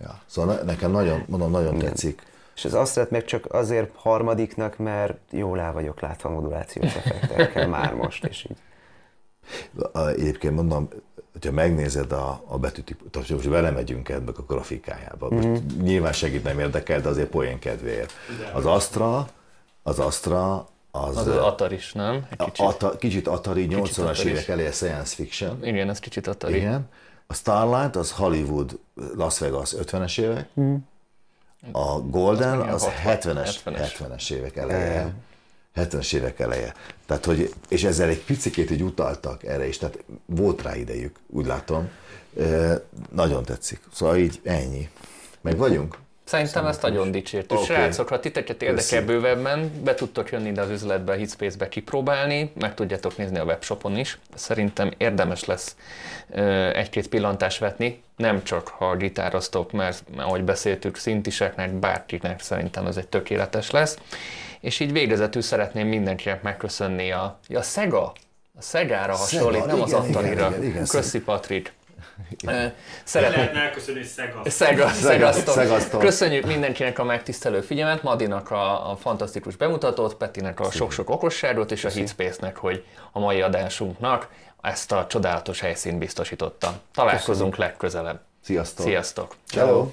Ja. Szóval ne- nekem nagyon, mondom, nagyon tetszik. És az azt meg csak azért harmadiknak, mert jól el vagyok látva modulációs effektekkel már most, és így. Egyébként mondom, hogyha megnézed a, a betűtípus, tehát most vele megyünk ebbe a grafikájába, most Mhm. nyilván segít nem érdekel, de azért poén kedvéért. Az Astra, az Astra, az, Az az Atari is, nem? Egy kicsit. Ata, kicsit Atari, 80-as Atari is. évek eleje science fiction. Igen, ez kicsit Atari. Igen. A Starlight az Hollywood, Las Vegas 50-es évek. A Golden az 60, 70-es, 70-es. 70-es évek eleje. 70-es évek eleje. Tehát, hogy, és ezzel egy picikét így utaltak erre is, tehát volt rá idejük, úgy látom. E, nagyon tetszik. Szóval így ennyi. Meg vagyunk? Szerintem ezt nagyon dicsértük. Okay. Srácok, ha titeket érdekel Köszi. bővebben, be tudtok jönni ide az üzletbe, a Hitspace-be kipróbálni, meg tudjátok nézni a webshopon is. Szerintem érdemes lesz egy-két pillantást vetni, nem csak ha gitároztok, mert ahogy beszéltük, szintiseknek, bárkinek szerintem ez egy tökéletes lesz. És így végezetül szeretném mindenkinek megköszönni a, a Sega, a Sega-ra hasonlít, nem az igen, igen, Atari-ra. igen, igen, Köszi Patrik. Szeretnék elköszönni. Szega. Köszönjük mindenkinek a megtisztelő figyelmet, Madinak a, a fantasztikus bemutatót, Petinek a sok-sok okosságot, és a Hitspace-nek, hogy a mai adásunknak ezt a csodálatos helyszínt biztosította. Találkozunk legközelebb. Sziasztok! Sziasztok! Ciao.